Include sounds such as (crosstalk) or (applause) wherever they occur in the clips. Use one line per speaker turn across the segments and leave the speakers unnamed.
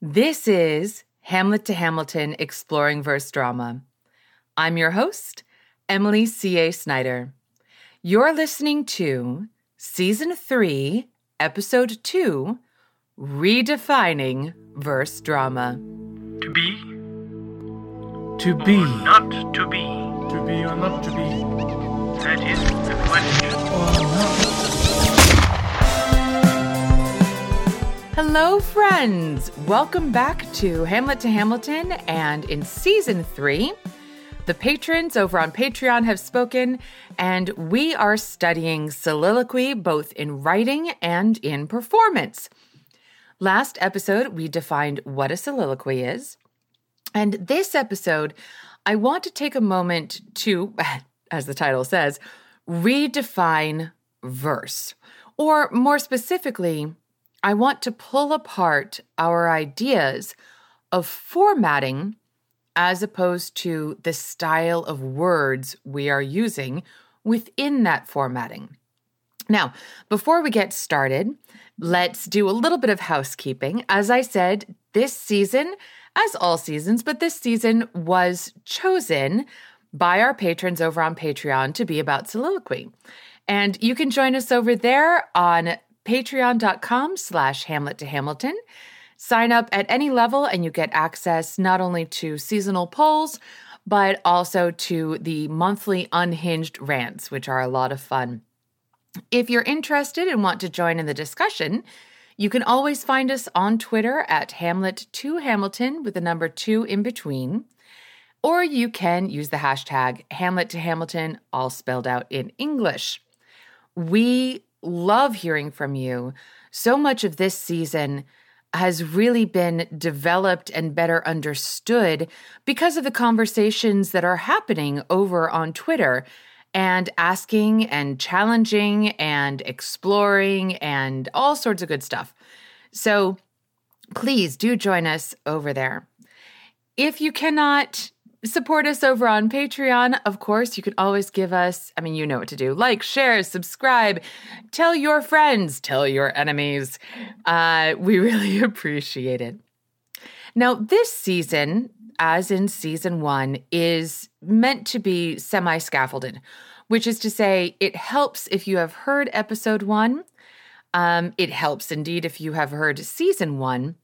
This is Hamlet to Hamilton Exploring Verse Drama. I'm your host, Emily C.A. Snyder. You're listening to Season 3, Episode 2 Redefining Verse Drama.
To be
To be.
or not to be?
To be or not to be.
That is the question.
Or not.
Hello, friends! Welcome back to Hamlet to Hamilton, and in season three, the patrons over on Patreon have spoken, and we are studying soliloquy both in writing and in performance. Last episode, we defined what a soliloquy is. And this episode, I want to take a moment to, (laughs) as the title says, redefine verse. Or more specifically, I want to pull apart our ideas of formatting as opposed to the style of words we are using within that formatting. Now, before we get started, let's do a little bit of housekeeping. As I said, this season, as all seasons, but this season was chosen by our patrons over on Patreon to be about soliloquy. And you can join us over there on patreon.com slash hamlet to hamilton. Sign up at any level and you get access not only to seasonal polls, but also to the monthly unhinged rants, which are a lot of fun. If you're interested and want to join in the discussion, you can always find us on Twitter at Hamlet2Hamilton with the number two in between, or you can use the hashtag Hamlet to Hamilton, all spelled out in English. We love hearing from you. So much of this season has really been developed and better understood because of the conversations that are happening over on Twitter and asking and challenging and exploring and all sorts of good stuff. So please do join us over there. If you cannot support us over on Patreon, of course, you can always give us, I mean, you know what to do like, share, subscribe, tell your friends, tell your enemies. Uh, we (laughs) really appreciate it. Now, this season, as in season one, is meant to be semi scaffolded, which is to say, it helps if you have heard episode one. Um, it helps indeed if you have heard season one.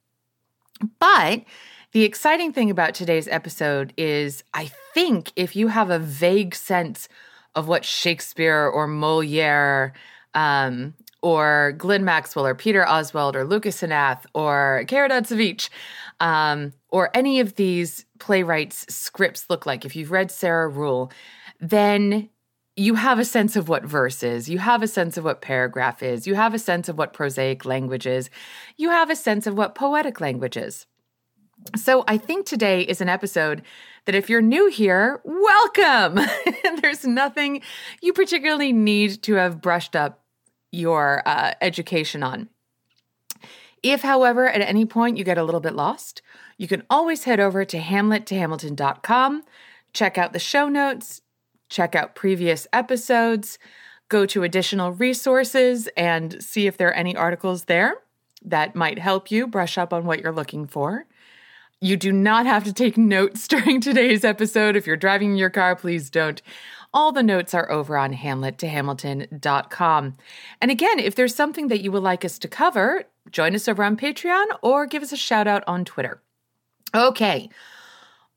But the exciting thing about today's episode is I think if you have a vague sense of what Shakespeare or Moliere um, or Glyn Maxwell or Peter Oswald or Lucas Hnath or Caridad Svich um, or any of these playwrights' scripts look like, if you've read Sarah Ruhl, then you have a sense of what verse is, you have a sense of what paragraph is, you have a sense of what prosaic language is, you have a sense of what poetic language is. So I think today is an episode that if you're new here, welcome. (laughs) There's nothing you particularly need to have brushed up your uh, education on. If, however, at any point you get a little bit lost, you can always head over to hamlettohamilton.com, check out the show notes, check out previous episodes, go to additional resources, and see if there are any articles there that might help you brush up on what you're looking for. You do not have to take notes (laughs) during today's episode. If you're driving your car, please don't. All the notes are over on hamlettohamilton.com. And again, if there's something that you would like us to cover, join us over on Patreon or give us a shout out on Twitter. Okay,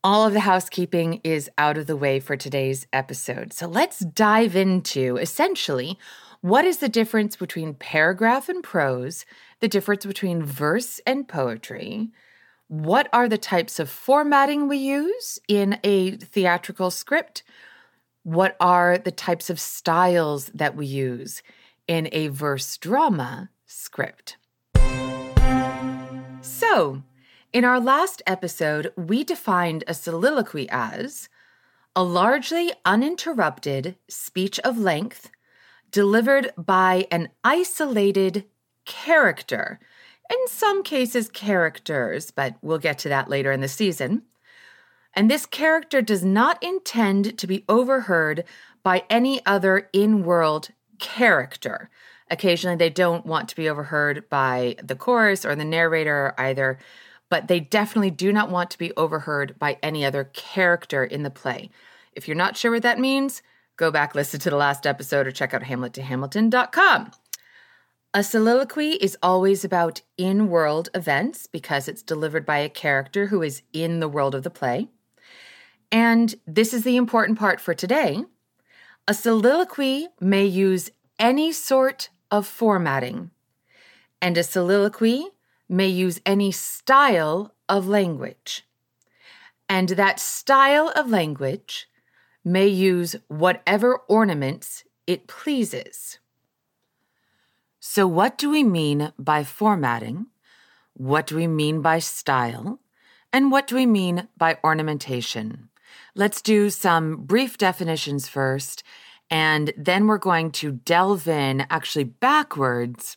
all of the housekeeping is out of the way for today's episode. So let's dive into essentially what is the difference between paragraph and prose, the difference between verse and poetry what are the types of formatting we use in a theatrical script? What are the types of styles that we use in a verse drama script? So, in our last episode, we defined a soliloquy as a largely uninterrupted speech of length delivered by an isolated character in some cases, characters, but we'll get to that later in the season. And this character does not intend to be overheard by any other in world character. Occasionally, they don't want to be overheard by the chorus or the narrator, either but they definitely do not want to be overheard by any other character in the play. If you're not sure what that means, go back, listen to the last episode, or check out hamlettohamilton.com. A soliloquy is always about in world events because it's delivered by a character who is in the world of the play. And this is the important part for today. A soliloquy may use any sort of formatting, and a soliloquy may use any style of language. And that style of language may use whatever ornaments it pleases. So, what do we mean by formatting? What do we mean by style? And what do we mean by ornamentation? Let's do some brief definitions first, and then we're going to delve in actually backwards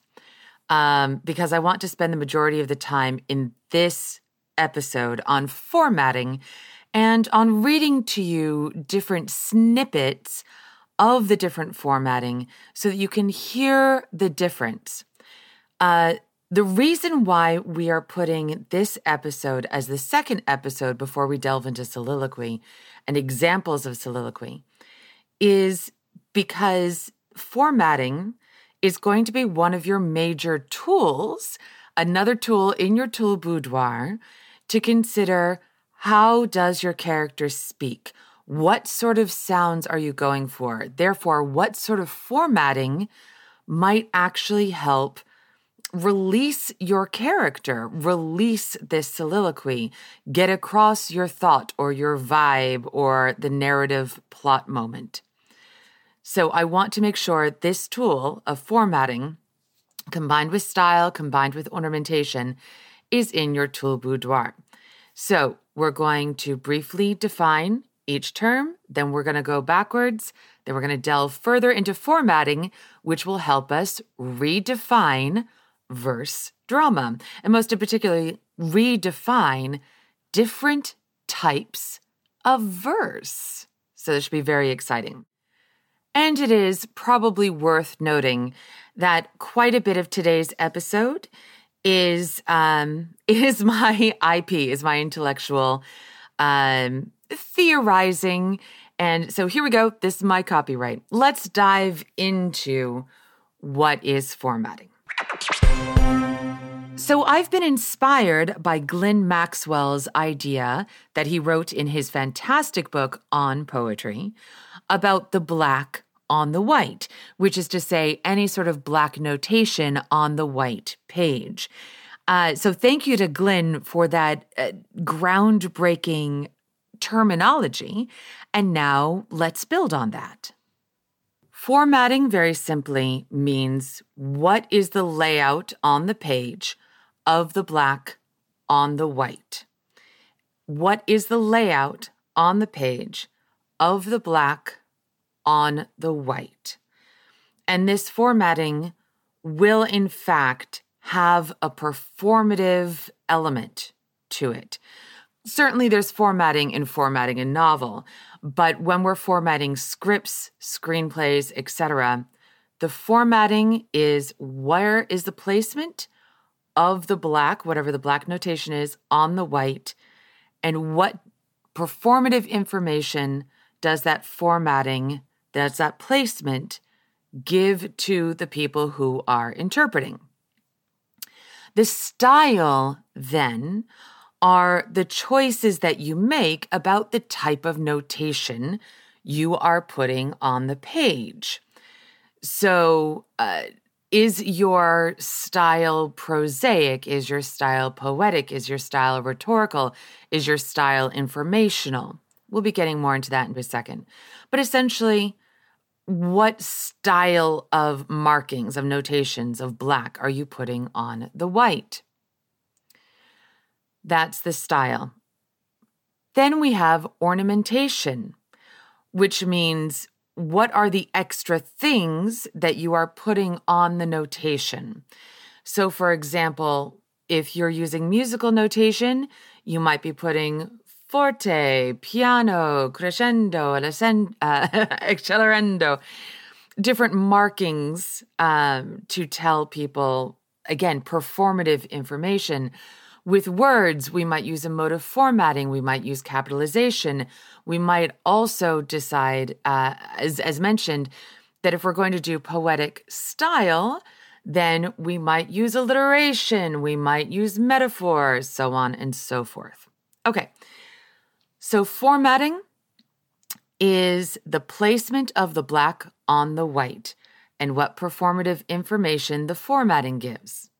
um, because I want to spend the majority of the time in this episode on formatting and on reading to you different snippets of the different formatting so that you can hear the difference. Uh, the reason why we are putting this episode as the second episode before we delve into soliloquy and examples of soliloquy is because formatting is going to be one of your major tools, another tool in your tool boudoir to consider how does your character speak? What sort of sounds are you going for? Therefore, what sort of formatting might actually help release your character, release this soliloquy, get across your thought or your vibe or the narrative plot moment. So I want to make sure this tool of formatting, combined with style, combined with ornamentation, is in your tool boudoir. So we're going to briefly define each term, then we're going to go backwards, then we're going to delve further into formatting, which will help us redefine verse drama, and most particularly redefine different types of verse. So this should be very exciting. And it is probably worth noting that quite a bit of today's episode is um, (laughs) is my IP, is my intellectual um, theorizing. And so here we go. This is my copyright. Let's dive into what is formatting. So I've been inspired by Glyn Maxwell's idea that he wrote in his fantastic book on poetry about the black on the white, which is to say, any sort of black notation on the white page. Uh, so, thank you to Glyn for that uh, groundbreaking terminology. And now let's build on that. Formatting, very simply, means what is the layout on the page of the black on the white? What is the layout on the page of the black on the white? And this formatting will, in fact, have a performative element to it. Certainly, there's formatting in formatting a novel, but when we're formatting scripts, screenplays, etc., the formatting is where is the placement of the black, whatever the black notation is, on the white, and what performative information does that formatting, does that placement give to the people who are interpreting? The style, then, are the choices that you make about the type of notation you are putting on the page. So, uh, is your style prosaic? Is your style poetic? Is your style rhetorical? Is your style informational? We'll be getting more into that in a second. But essentially, what style of markings, of notations, of black are you putting on the white? That's the style. Then we have ornamentation, which means what are the extra things that you are putting on the notation? So, for example, if you're using musical notation, you might be putting forte, piano, crescendo, (laughs) accelerando, different markings um, to tell people, again, performative information. With words, we might use emotive formatting, we might use capitalization. We might also decide, uh, as, as mentioned, that if we're going to do poetic style, then we might use alliteration, we might use metaphors, so on and so forth. Okay, so formatting is the placement of the black on the white and what performative information the formatting gives.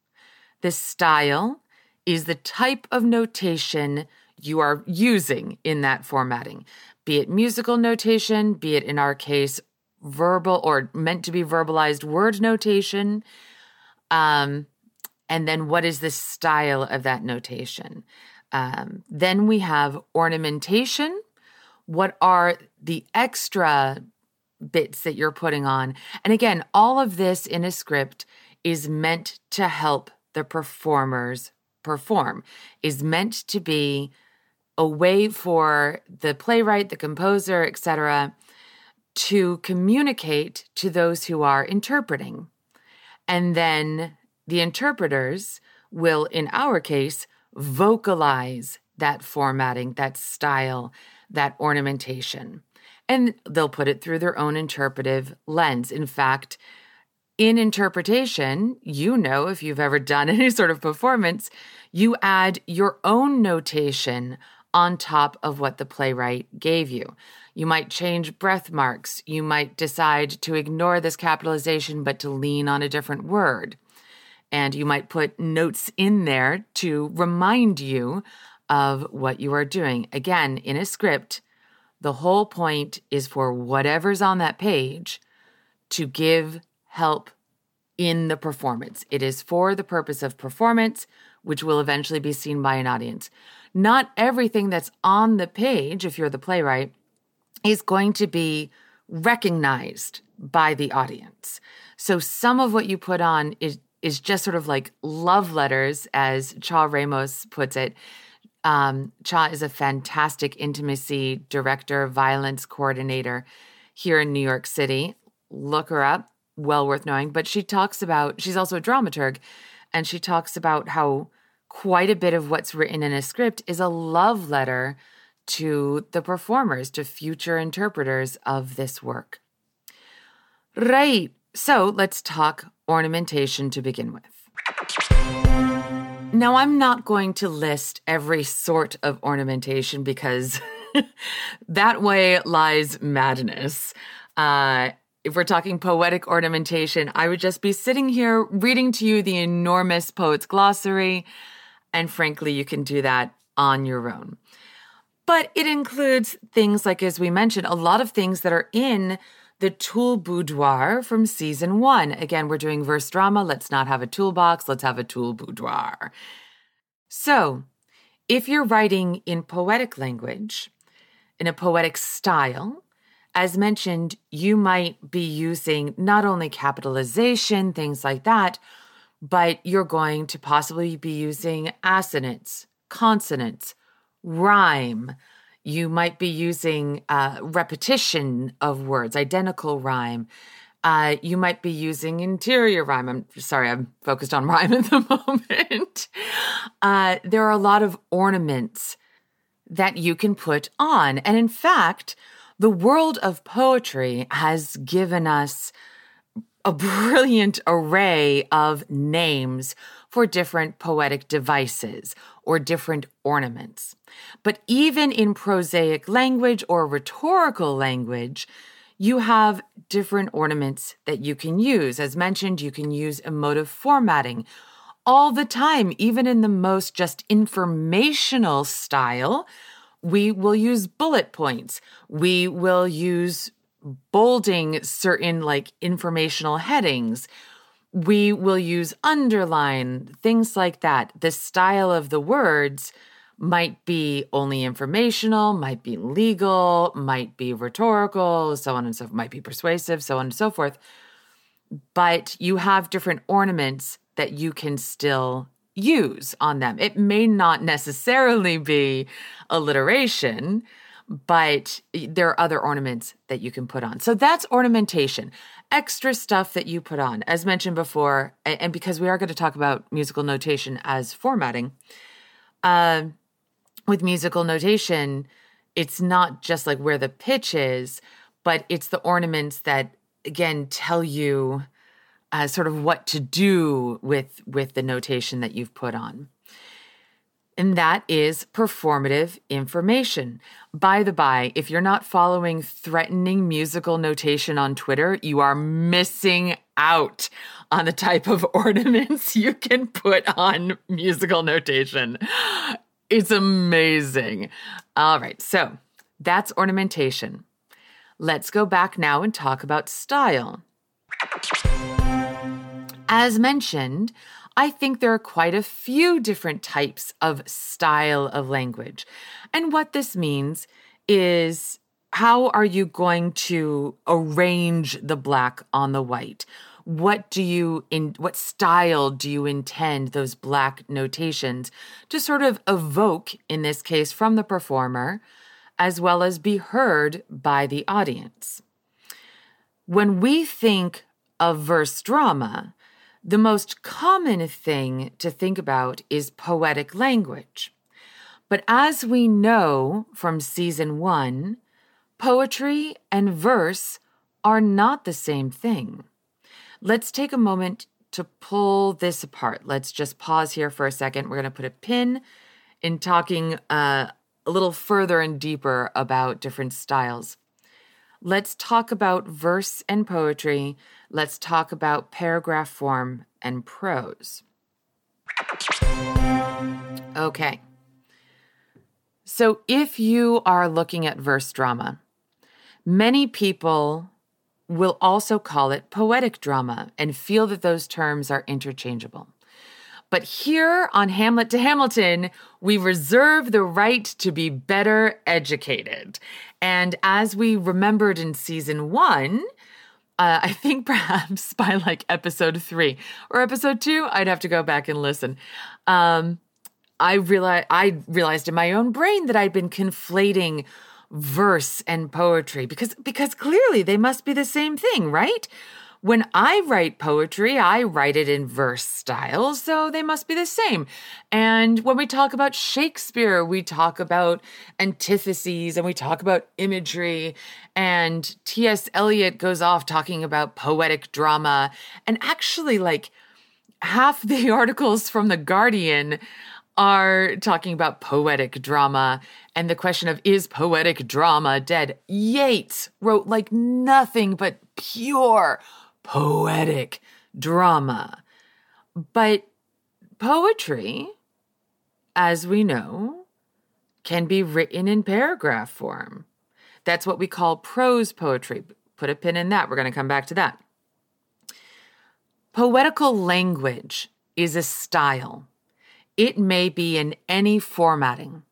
The style is the type of notation you are using in that formatting, be it musical notation, be it in our case, verbal or meant to be verbalized word notation. Um, and then what is the style of that notation? Um, then we have ornamentation. What are the extra bits that you're putting on? And again, all of this in a script is meant to help the performers perform, is meant to be a way for the playwright, the composer, etc., to communicate to those who are interpreting. And then the interpreters will, in our case, vocalize that formatting, that style, that ornamentation. And they'll put it through their own interpretive lens. In fact, in interpretation, you know, if you've ever done (laughs) any sort of performance, you add your own notation on top of what the playwright gave you. You might change breath marks. You might decide to ignore this capitalization but to lean on a different word. And you might put notes in there to remind you of what you are doing. Again, in a script, the whole point is for whatever's on that page to give help in the performance. It is for the purpose of performance, which will eventually be seen by an audience. Not everything that's on the page, if you're the playwright, is going to be recognized by the audience. So some of what you put on is is just sort of like love letters, as Cha Ramos puts it. Um, Cha is a fantastic intimacy director, violence coordinator here in New York City. Look her up, well worth knowing. But she talks about, she's also a dramaturg, and she talks about how quite a bit of what's written in a script is a love letter to the performers, to future interpreters of this work. Right. So let's talk ornamentation to begin with. Now, I'm not going to list every sort of ornamentation because (laughs) that way lies madness. Uh, if we're talking poetic ornamentation, I would just be sitting here reading to you the enormous Poet's Glossary. And frankly, you can do that on your own. But it includes things like, as we mentioned, a lot of things that are in the Tool Boudoir from season one. Again, we're doing verse drama. Let's not have a toolbox, let's have a Tool Boudoir. So, if you're writing in poetic language, in a poetic style, as mentioned, you might be using not only capitalization, things like that, but you're going to possibly be using assonance, consonants, rhyme. You might be using uh, repetition of words, identical rhyme. Uh, you might be using interior rhyme. I'm sorry, I'm focused on (laughs) rhyme at the moment. Uh, there are a lot of ornaments that you can put on. And in fact, the world of poetry has given us a brilliant array of names for different poetic devices or different ornaments. But even in prosaic language or rhetorical language, you have different ornaments that you can use. As mentioned, you can use emotive formatting all the time, even in the most just informational style. We will use bullet points. We will use bolding certain like informational headings we will use underline, things like that. The style of the words might be only informational, might be legal, might be rhetorical, so on and so forth, might be persuasive, so on and so forth. But you have different ornaments that you can still use on them. It may not necessarily be alliteration, but there are other ornaments that you can put on. So that's ornamentation extra stuff that you put on. As mentioned before, and because we are going to talk about musical notation as formatting, uh, with musical notation, it's not just like where the pitch is, but it's the ornaments that again tell you uh, sort of what to do with with the notation that you've put on. And that is performative information. By the by, if you're not following threatening musical notation on Twitter, you are missing out on the type of (laughs) ornaments you can put on musical notation. It's amazing. All right, so that's ornamentation. Let's go back now and talk about style. As mentioned, I think there are quite a few different types of style of language. And what this means is how are you going to arrange the black on the white? What do you in what style do you intend those black notations to sort of evoke in this case from the performer as well as be heard by the audience? When we think of verse drama, the most common thing to think about is poetic language. But as we know from season one, poetry and verse are not the same thing. Let's take a moment to pull this apart. Let's just pause here for a second. We're going to put a pin in talking uh, a little further and deeper about different styles. Let's talk about verse and poetry. Let's talk about paragraph form and prose. Okay. So, if you are looking at verse drama, many people will also call it poetic drama and feel that those terms are interchangeable. But here on Hamlet to Hamilton, we reserve the right to be better educated. And as we remembered in season one, uh, I think (laughs) perhaps by like episode three or episode two, I'd have to go back and listen. Um, I realized I realized in my own brain that I'd been conflating verse and poetry because because clearly they must be the same thing, right? When I write poetry, I write it in verse style, so they must be the same. And when we talk about Shakespeare, we talk about antitheses and we talk about imagery. And T.S. Eliot goes off talking about poetic drama. And actually, like half the (laughs) articles from The Guardian are talking about poetic drama and the question of is poetic drama dead? Yeats wrote like nothing but pure poetic drama. But poetry, as we know, can be written in paragraph form. That's what we call prose poetry. Put a pin in that. We're going to come back to that. Poetical language is a style. It may be in any formatting.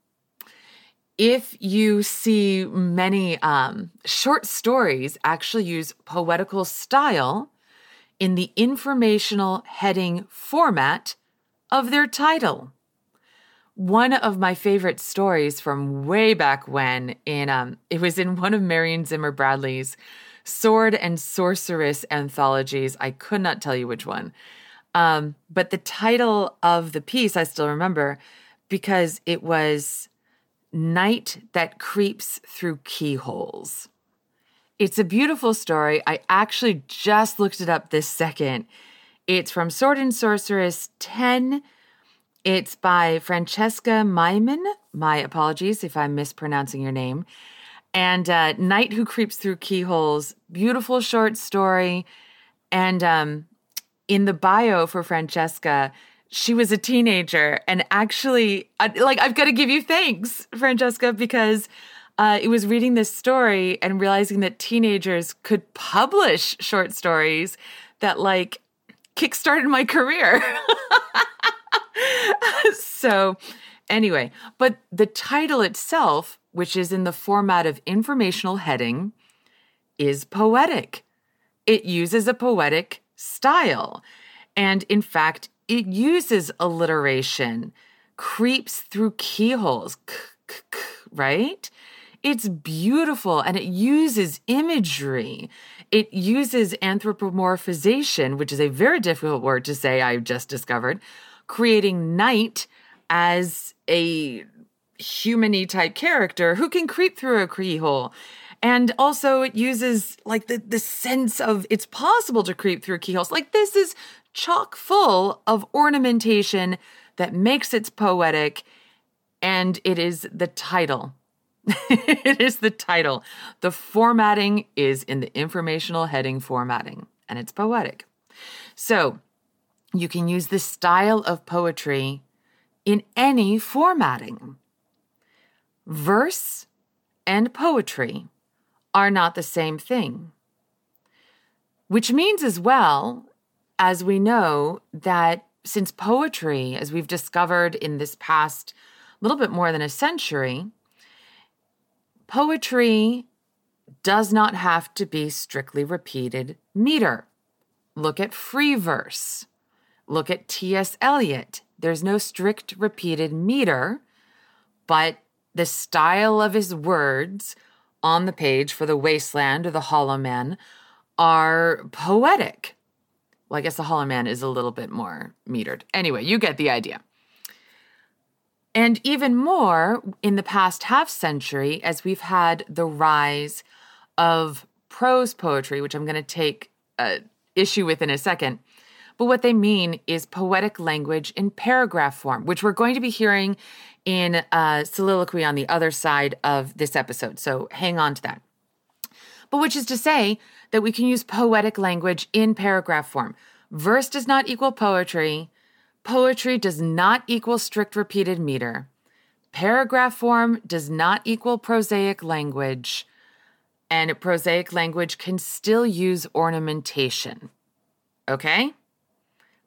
If you see many um, short stories actually use poetical style in the informational heading format of their title. One of my favorite stories from way back when in um, it was in one of Marion Zimmer Bradley's sword and sorceress anthologies. I could not tell you which one. Um, but the title of the piece I still remember because it was Night That Creeps Through Keyholes. It's a beautiful story. I actually just looked it up this second. It's from Sword and Sorceress 10. It's by Francesca Maimin. My apologies if I'm mispronouncing your name. And uh, Night Who Creeps Through Keyholes, beautiful short story. And um, in the bio for Francesca, she was a teenager and actually like I've got to give you thanks, Francesca, because uh, it was reading this story and realizing that teenagers could publish short stories that like kickstarted my career. (laughs) so, anyway, but the title itself, which is in the format of informational heading, is poetic. It uses a poetic style. And in fact, it uses alliteration, creeps through keyholes, right? It's beautiful and it uses imagery. It uses anthropomorphization, which is a very difficult word to say, I've just discovered, creating night as a humany type character who can creep through a keyhole. And also it uses like the, the sense of it's possible to creep through keyholes. Like this is chock full of ornamentation that makes it poetic. And it is the title. (laughs) it is the title. The formatting is in the informational heading formatting, and it's poetic. So you can use the style of poetry in any formatting. Verse and poetry are not the same thing, which means as well as we know that since poetry, as we've discovered in this past little bit more than a century, poetry does not have to be strictly repeated meter. Look at free verse. Look at T.S. Eliot. There's no strict repeated meter, but the style of his words on the page for the wasteland or the hollow man are poetic. Well, I guess the hollow man is a little bit more metered. Anyway, you get the idea. And even more in the past half century, as we've had the rise of prose poetry, which I'm going to take uh, issue with in a second. But what they mean is poetic language in paragraph form, which we're going to be hearing in uh, soliloquy on the other side of this episode. So hang on to that. But which is to say that we can use poetic language in paragraph form. Verse does not equal poetry. Poetry does not equal strict repeated meter. Paragraph form does not equal prosaic language. And prosaic language can still use ornamentation. Okay? I'm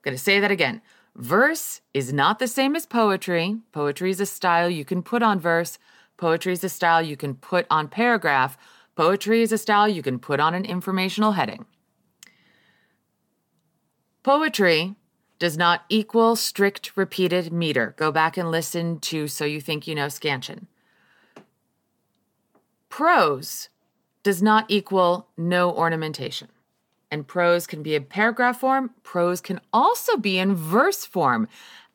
going to say that again. Verse is not the same as poetry. Poetry is a style you can put on verse. Poetry is a style you can put on paragraph. Poetry is a style you can put on an informational heading. Poetry does not equal strict repeated meter. Go back and listen to So You Think You Know Scansion. Prose does not equal no ornamentation. And prose can be in paragraph form, prose can also be in verse form.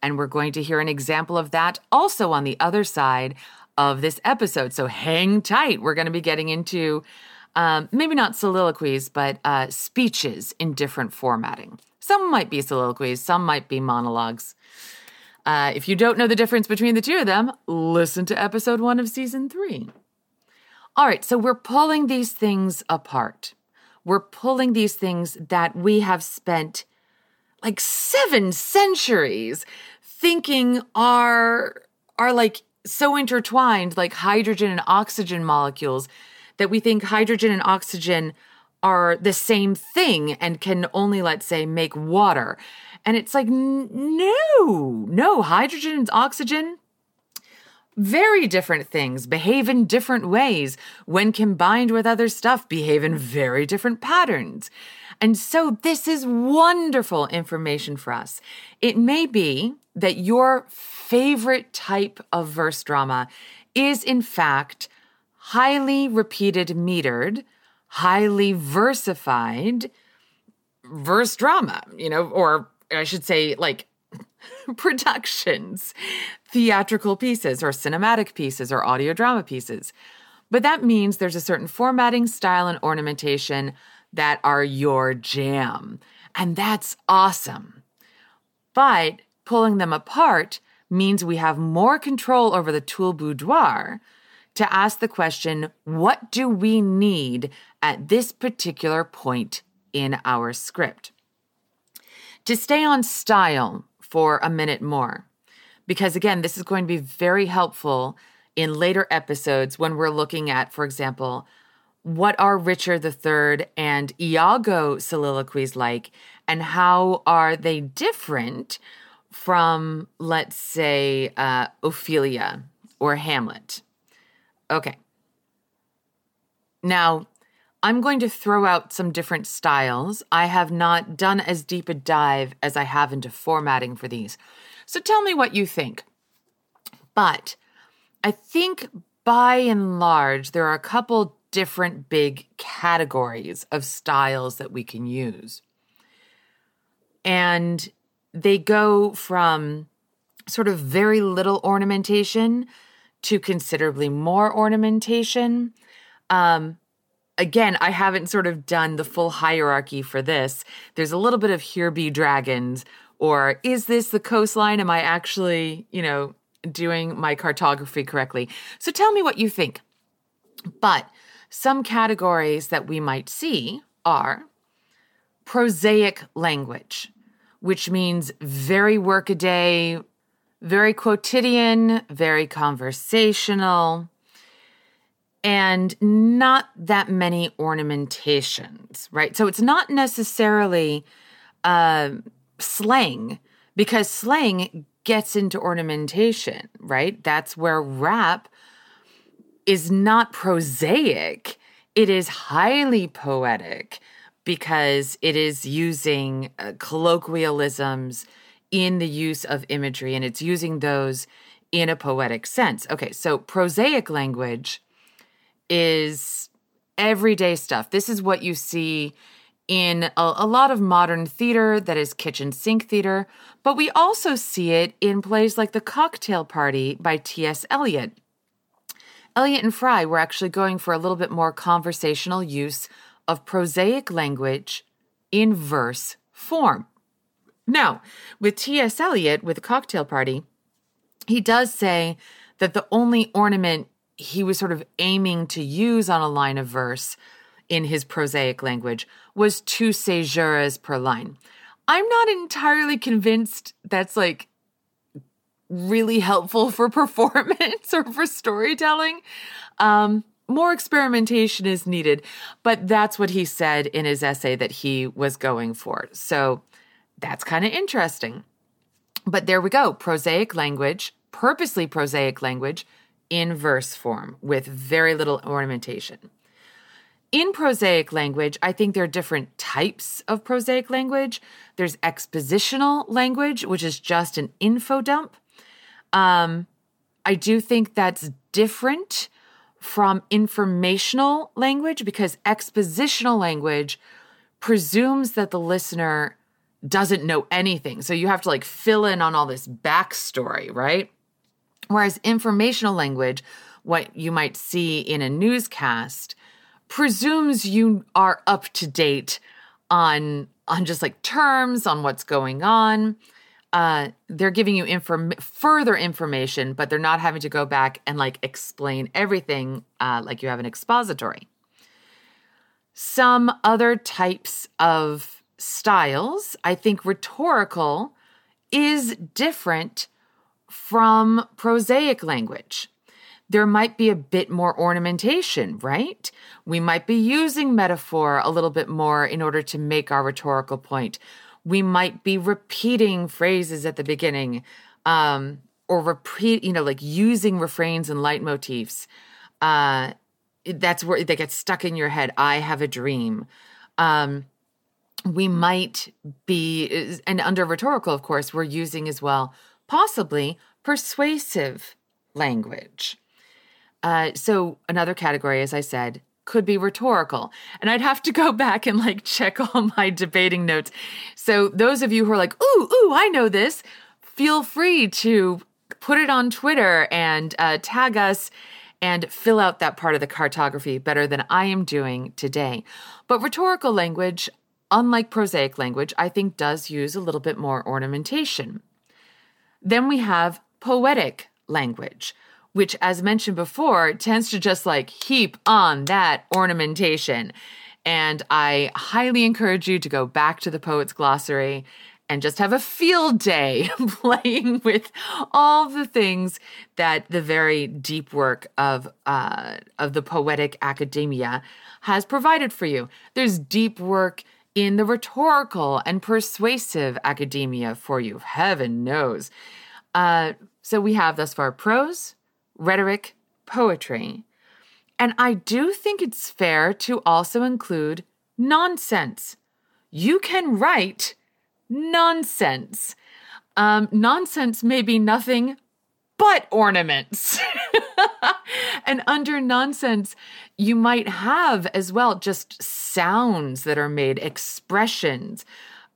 And we're going to hear an example of that also on the other side of this episode. So hang tight. We're going to be getting into um, maybe not soliloquies, but uh, speeches in different formatting. Some might be soliloquies, some might be monologues. Uh, if you don't know the difference between the two of them, listen to episode one of season three. All right, so we're pulling these things apart. We're pulling these things that we have spent like seven centuries thinking are are like so intertwined, like hydrogen and oxygen molecules, that we think hydrogen and oxygen are the same thing and can only, let's say, make water. And it's like, no, no, hydrogen and oxygen very different things behave in different ways. When combined with other stuff behave in very different patterns. And so this is wonderful information for us. It may be that your favorite type of verse drama is in fact highly repeated metered highly versified verse drama you know or i should say like (laughs) productions, theatrical pieces, or cinematic pieces, or audio drama pieces. But that means there's a certain formatting, style, and ornamentation that are your jam. And that's awesome. But pulling them apart means we have more control over the tool boudoir to ask the question what do we need at this particular point in our script? To stay on style, for a minute more. Because again, this is going to be very helpful in later episodes when we're looking at, for example, what are Richard III and Iago soliloquies like, and how are they different from, let's say, uh, Ophelia or Hamlet? Okay. Now, I'm going to throw out some different styles. I have not done as deep a dive as I have into formatting for these. So tell me what you think. But I think by and large, there are a couple different big categories of styles that we can use. And they go from sort of very little ornamentation to considerably more ornamentation. Um, again, I haven't sort of done the full hierarchy for this. There's a little bit of here be dragons, or is this the coastline? Am I actually, you know, doing my cartography correctly? So tell me what you think. But some categories that we might see are prosaic language, which means very workaday, very quotidian, very conversational, and not that many ornamentations, right? So it's not necessarily uh, slang because slang gets into ornamentation, right? That's where rap is not prosaic, it is highly poetic because it is using uh, colloquialisms in the use of imagery and it's using those in a poetic sense. Okay, so prosaic language is everyday stuff. This is what you see in a, a, lot of modern theater that is kitchen sink theater, but we also see it in plays like The Cocktail Party by T.S. Eliot. Eliot and Fry were actually going for a little bit more conversational use of prosaic language in verse form. Now, with T.S. Eliot, with the cocktail party, he does say that the only ornament he was sort of aiming to use on a line of verse in his prosaic language was two caesuras per line. I'm not entirely convinced that's like really helpful for (laughs) performance or for storytelling. Um, more experimentation is needed, but that's what he said in his essay that he was going for. So that's kind of interesting. But there we go prosaic language, purposely prosaic language in verse form with very little ornamentation. In prosaic language, I think there are different types of prosaic language. There's expositional language, which is just an info dump. Um, I do think that's different from informational language because expositional language presumes that the listener doesn't know anything. So you have to like fill in on all this backstory, right? Whereas informational language, what you might see in a newscast, presumes you are up to date on on just like terms on what's going on uh, they're giving you inform- further information, but they're not having to go back and like explain everything uh, like you have an expository. Some other types of styles, I think rhetorical is different from prosaic language. There might be a bit more ornamentation, right? We might be using metaphor a little bit more in order to make our rhetorical point we might be repeating phrases at the beginning um, or repeat, you know, like using refrains and leitmotifs. Uh, that's where they get stuck in your head. I have a dream. Um, we might be, and under rhetorical, of course, we're using as well, possibly persuasive language. Uh, so, another category, as I said, could be rhetorical. And I'd have to go (laughs) back and like check all (laughs) my debating notes. So those of you who are like, ooh, ooh, I know this, feel free to put it on Twitter and uh, tag us and fill out that part of the cartography better than I am doing today. But rhetorical language, unlike prosaic language, I think does use a little bit more ornamentation. Then we have poetic language which, as mentioned before, tends to just like heap on that ornamentation. And I highly encourage you to go back to the Poet's Glossary and just have a field day (laughs) playing with all the things that the very deep work of uh, of the poetic academia has provided for you. There's deep work in the rhetorical and persuasive academia for you. Heaven knows. Uh, so we have thus far prose, rhetoric, poetry. And I do think it's fair to also include nonsense. You can write nonsense. Um, nonsense may be nothing but ornaments. (laughs) and under nonsense, you might have as well just sounds that are made, expressions.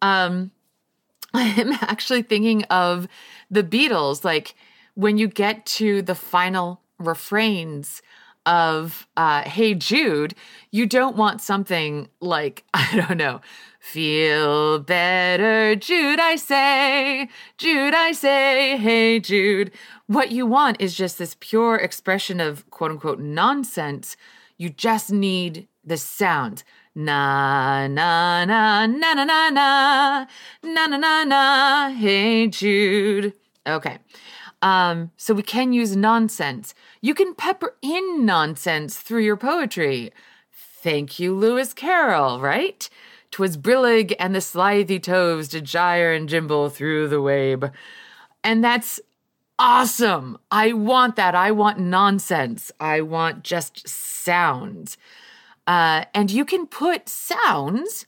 Um, (laughs) I am actually thinking of the Beatles, like when you get to the final refrains of uh, Hey Jude, you don't want something like, I don't know, feel better, Jude, I say, Jude, I say, hey Jude. What you want is just this pure expression of quote unquote nonsense. You just need the sound. Na na na na na na na na na na na hey Jude. Okay. Um, so we can use nonsense. You can pepper in nonsense through your poetry. Thank you, Lewis Carroll, right? 'Twas brillig and the slithy toves did gyre and gimble through the wabe. And that's awesome. I want that. I want nonsense. I want just sounds. Uh, and you can put sounds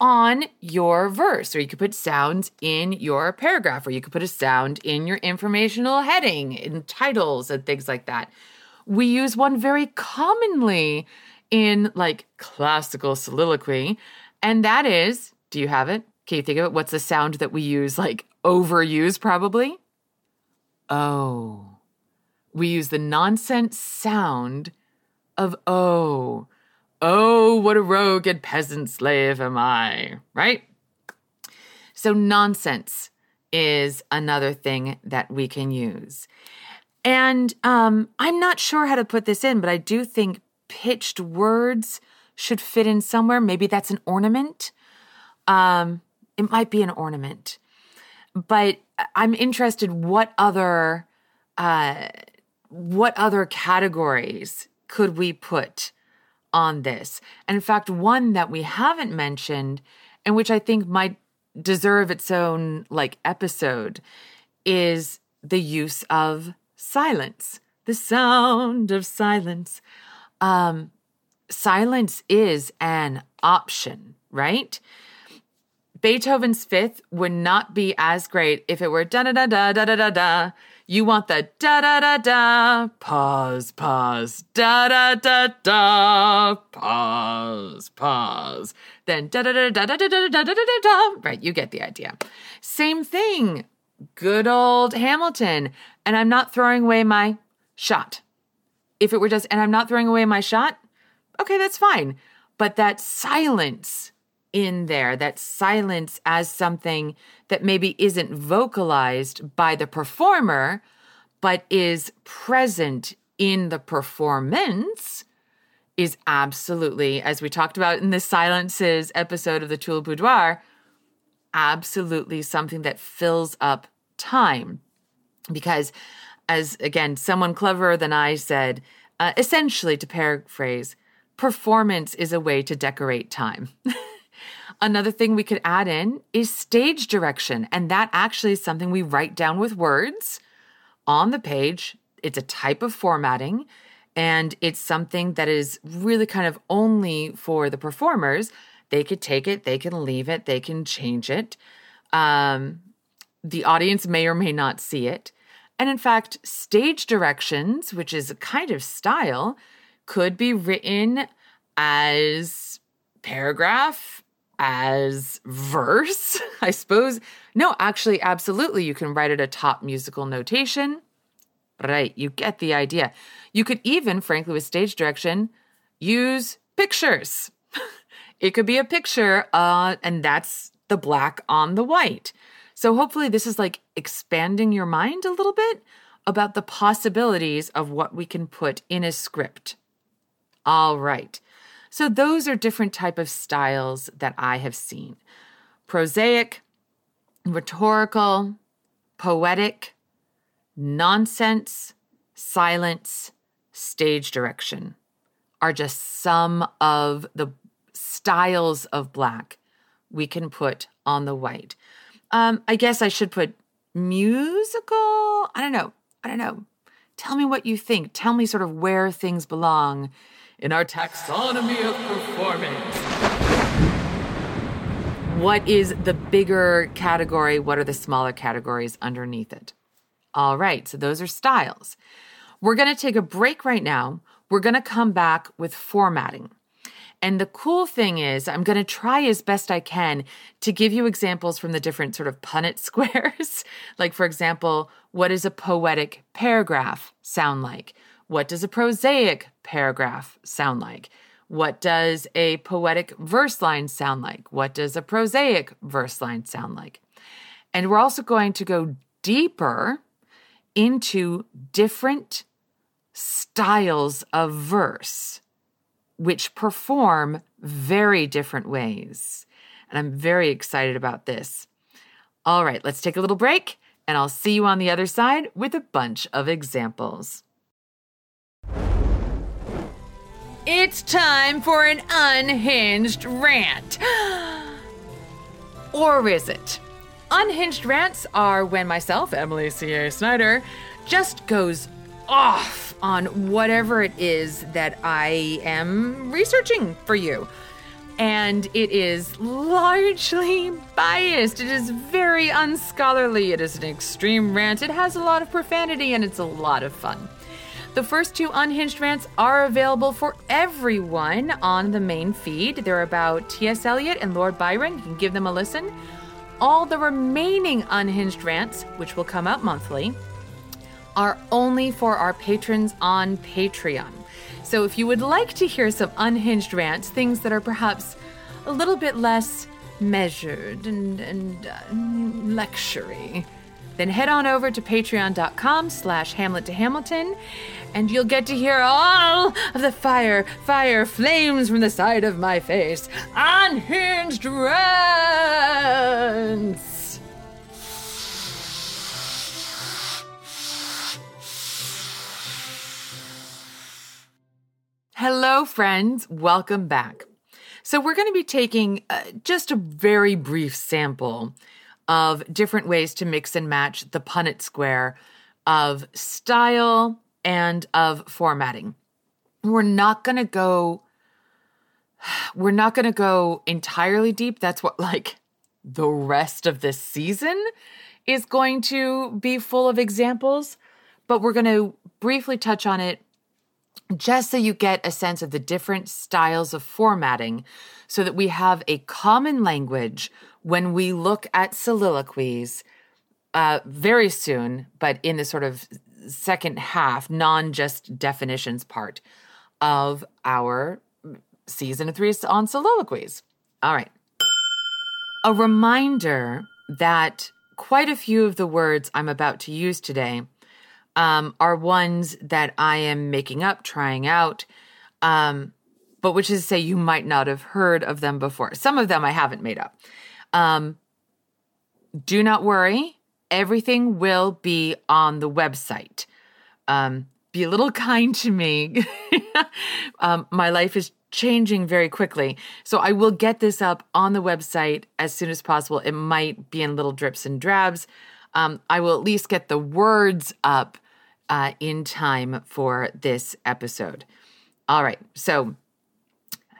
on your verse, or you could put sounds in your paragraph, or you could put a sound in your informational heading, in titles, and things like that. We use one very commonly in like classical soliloquy, and that is do you have it? Can you think of it? What's the sound that we use, like overuse probably? Oh. We use the nonsense sound of oh. Oh, what a rogue and peasant slave am I, right? So, nonsense is another thing that we can use. And um, I'm not sure how to put this in, but I do think pitched words should fit in somewhere. Maybe that's an ornament. Um, it might be an ornament, but I'm interested. What other, uh, what other categories could we put on this? And in fact, one that we haven't mentioned, and which I think might deserve its own like episode, is the use of silence. The sound of silence. Um, silence is an option, right? Beethoven's fifth would not be as great if it were da da da da da da da da. You want the da da da da, pause, pause, da da da da, pause, pause. Then da da da da da da da da da da da. Right, you get the idea. Same thing. Good old Hamilton. And I'm not throwing away my shot. If it were just, and I'm not throwing away my shot, okay, that's fine. But that silence in there, that silence as something that maybe isn't vocalized by the performer, but is present in the performance, is absolutely, as we talked about in the silences episode of the Tulle Boudoir, absolutely something that fills up time. Because, as again, someone cleverer than I said, uh, essentially to paraphrase, performance is a way to decorate time. (laughs) Another thing we could add in is stage direction. And that actually is something we write down with words on the page. It's a type of formatting, and it's something that is really kind of only for the performers. They could take it, they can leave it, they can change it. Um, the audience may or may not see it. And in fact, stage directions, which is a kind of style, could be written as paragraph, as verse, (laughs) I suppose. No, actually, absolutely. You can write it a top musical notation. Right, you get the idea. You could even, frankly, with stage direction, use pictures. (laughs) it could be a picture, uh, and that's the black on the white. So hopefully, this is like expanding your mind a little bit about the possibilities of what we can put in a script. All right. So those are different type of styles that I have seen. Prosaic, rhetorical, poetic, nonsense, silence, stage direction are just some of the styles of black we can put on the white. Um, I guess I should put musical. I don't know. I don't know. Tell me what you think. Tell me sort of where things belong in our taxonomy of performance. What is the bigger category? What are the smaller categories underneath it? All right, so those are styles. We're going to take a break right now. We're going to come back with formatting. And the cool thing is, I'm going to try as best I can to give you examples from the different sort of Punnett (laughs) squares. like, for example, what does a poetic paragraph sound like? What does a prosaic paragraph sound like? What does a poetic verse line sound like? What does a prosaic verse line sound like? And we're also going to go deeper into different styles of verse, which perform very different ways. And I'm very excited about this. All right, let's take a little break, and I'll see you on the other side with a bunch of examples. It's time for an unhinged rant. (gasps) or is it? Unhinged rants are when myself, Emily C.A. Snyder, just goes off on whatever it is that I am researching for you. And it is largely biased. It is very unscholarly. It is an extreme rant. It has a lot of profanity and it's a lot of fun. The first two unhinged rants are available for everyone on the main feed. They're about T.S. Eliot and Lord Byron. You can give them a listen. All the remaining unhinged rants, which will come out monthly, are only for our patrons on Patreon. So if you would like to hear some unhinged rants, things that are perhaps a little bit less measured and, and uh, then head on over to patreon.com slash hamlet to hamilton and you'll get to hear all of the fire, fire, flames from the side of my face. Unhinged rants! Hello, friends. Welcome back. So, we're going to be taking uh, just a very brief sample of different ways to mix and match the Punnett square of style and of formatting. We're not going to go we're not going to go entirely deep. That's what like the rest of this season is going to be full of examples, but we're going to briefly touch on it just so you get a sense of the different styles of formatting so that we have a common language when we look at soliloquies uh, very soon, but in the sort of second half, non just definitions part of our season three on soliloquies. All right. A reminder that quite a few of the words I'm about to use today um, are ones that I am making up, trying out, um, but which is to say you might not have heard of them before. Some of them I haven't made up. Um, do not worry, everything will be on the website. Um, be a little (laughs) kind to me. (laughs) um, my life is changing very quickly. So I will get this up on the website as soon as possible. It might be in little drips and drabs. Um, I will at least get the words up uh, in time for this episode. All right. So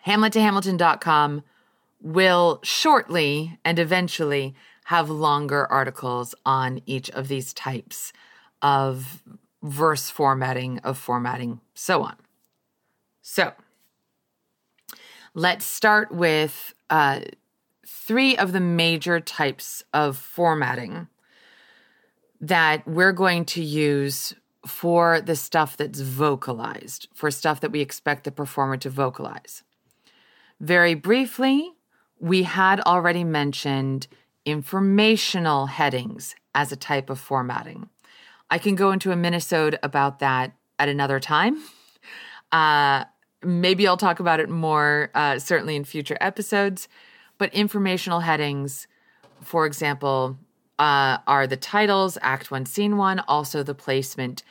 hamlettohamilton.com will shortly and eventually have longer articles on each of these types of verse formatting, of formatting, so on. So let's start with uh, three of the major types of formatting that we're going to use for the stuff that's vocalized, for stuff that we expect the performer to vocalize. Very briefly, we had already mentioned informational headings as a type of formatting. I can go into a minisode about that at another time. Uh, maybe I'll talk about it more, uh, certainly in future episodes. But informational headings, for example, uh, are the titles, Act One, Scene One, also the placement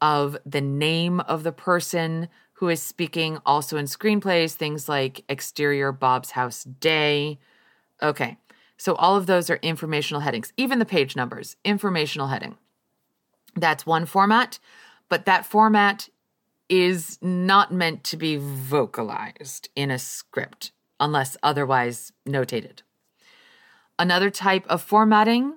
of the name of the person who is speaking, also in screenplays, things like Exterior Bob's House Day. Okay, so all of those are informational headings, even the page numbers, informational heading. That's one format, but that format is not meant to be vocalized in a script unless otherwise notated. Another type of formatting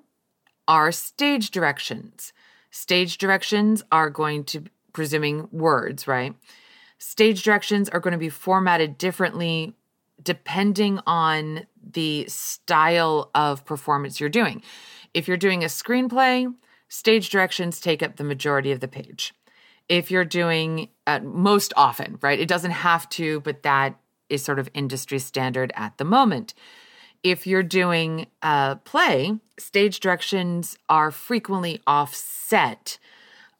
are stage directions. Stage directions are going to, presuming words, right? Stage directions are going to be formatted differently depending on the style of performance you're doing. If you're doing a screenplay, stage directions take up the majority of the page. If you're doing uh, most often, right? It doesn't have to, but that is sort of industry standard at the moment. If you're doing a play, stage directions are frequently offset.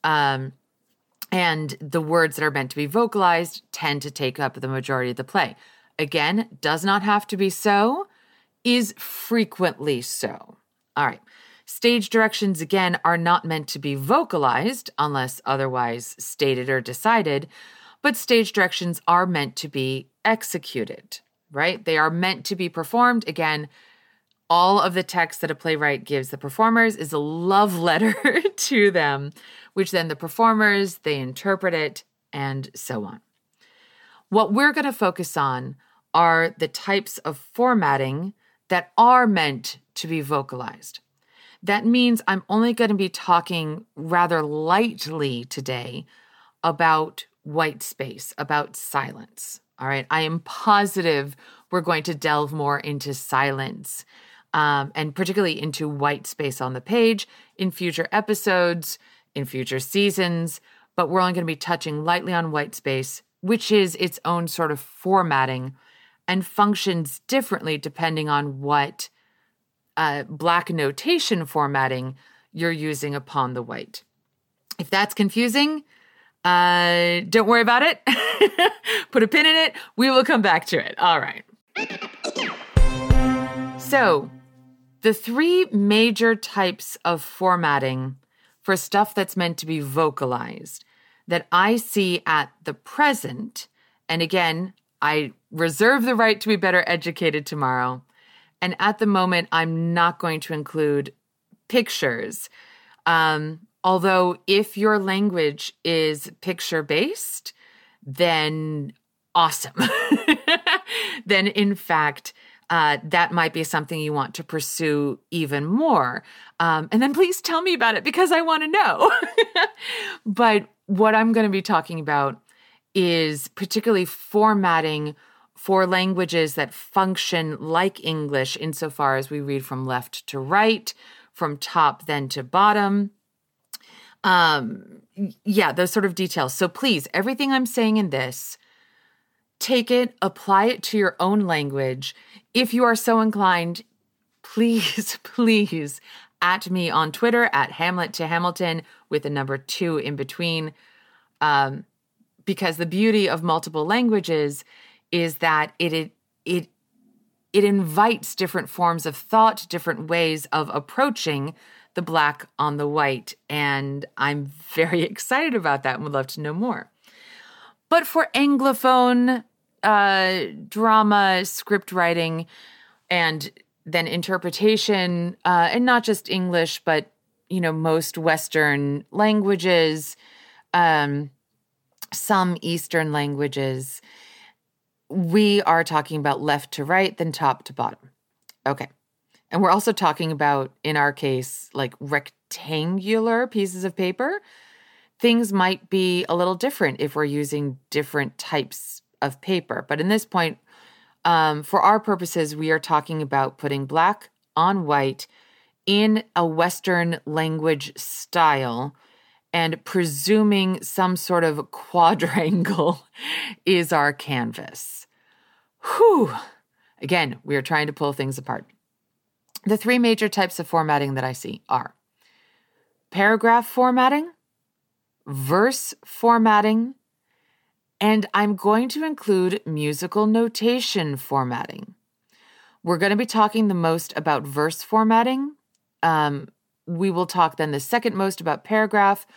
Um, and the words that are meant to be vocalized tend to take up the majority of the play. Again, does not have to be so, is frequently so. All right. Stage directions, again, are not meant to be vocalized unless otherwise stated or decided, but stage directions are meant to be executed, right? They are meant to be performed. Again, all of the text that a playwright gives the performers is a love letter (laughs) to them, which then the performers they interpret it and so on. What we're going to focus on are the types of formatting that are meant to be vocalized. That means I'm only going to be talking rather lightly today about white space, about silence. All right. I am positive we're going to delve more into silence um, and particularly into white space on the page in future episodes, in future seasons. But we're only going to be touching lightly on white space, which is its own sort of formatting and functions differently depending on what uh, black notation formatting you're using upon the white. If that's confusing, uh, don't worry about it. (laughs) Put a pin in it. We will come back to it. All right. So, the three major types of formatting for stuff that's meant to be vocalized that I see at the present, and again, I reserve the right to be better educated tomorrow. And at the moment, I'm not going to include pictures. Um, although, if your language is picture based, then awesome. (laughs) then, in fact, uh, that might be something you want to pursue even more. Um, and then please tell me about it because I want to know. (laughs) but what I'm going to be talking about is particularly formatting for languages that function like English insofar as we read from left to right, from top then to bottom. Um, yeah, those sort of details. So please, everything I'm saying in this, take it, apply it to your own language. If you are so inclined, please, (laughs) please at me on Twitter at Hamlet to Hamilton with a number two in between. Um, because the beauty of multiple languages is that it, it it it invites different forms of thought, different ways of approaching the black on the white, and I'm very (laughs) excited about that and would love to know more. But for anglophone uh, drama, script writing, and then interpretation, uh, and not just English, but you know most Western languages, um, some Eastern languages. We are talking about left to right, then top to bottom. Okay. And we're also talking about, in our case, like rectangular pieces of paper. Things might be a little different if we're using different types of paper. But in this point, um, for our purposes, we are talking about putting black on white in a Western language style and presuming some sort of quadrangle (laughs) is our canvas. Whew. Again, we are trying to pull things apart. The three major types of formatting that I see are paragraph formatting, verse formatting, and I'm going to include musical notation formatting. We're going to be talking the most about verse formatting. Um, we will talk then the second most about paragraph.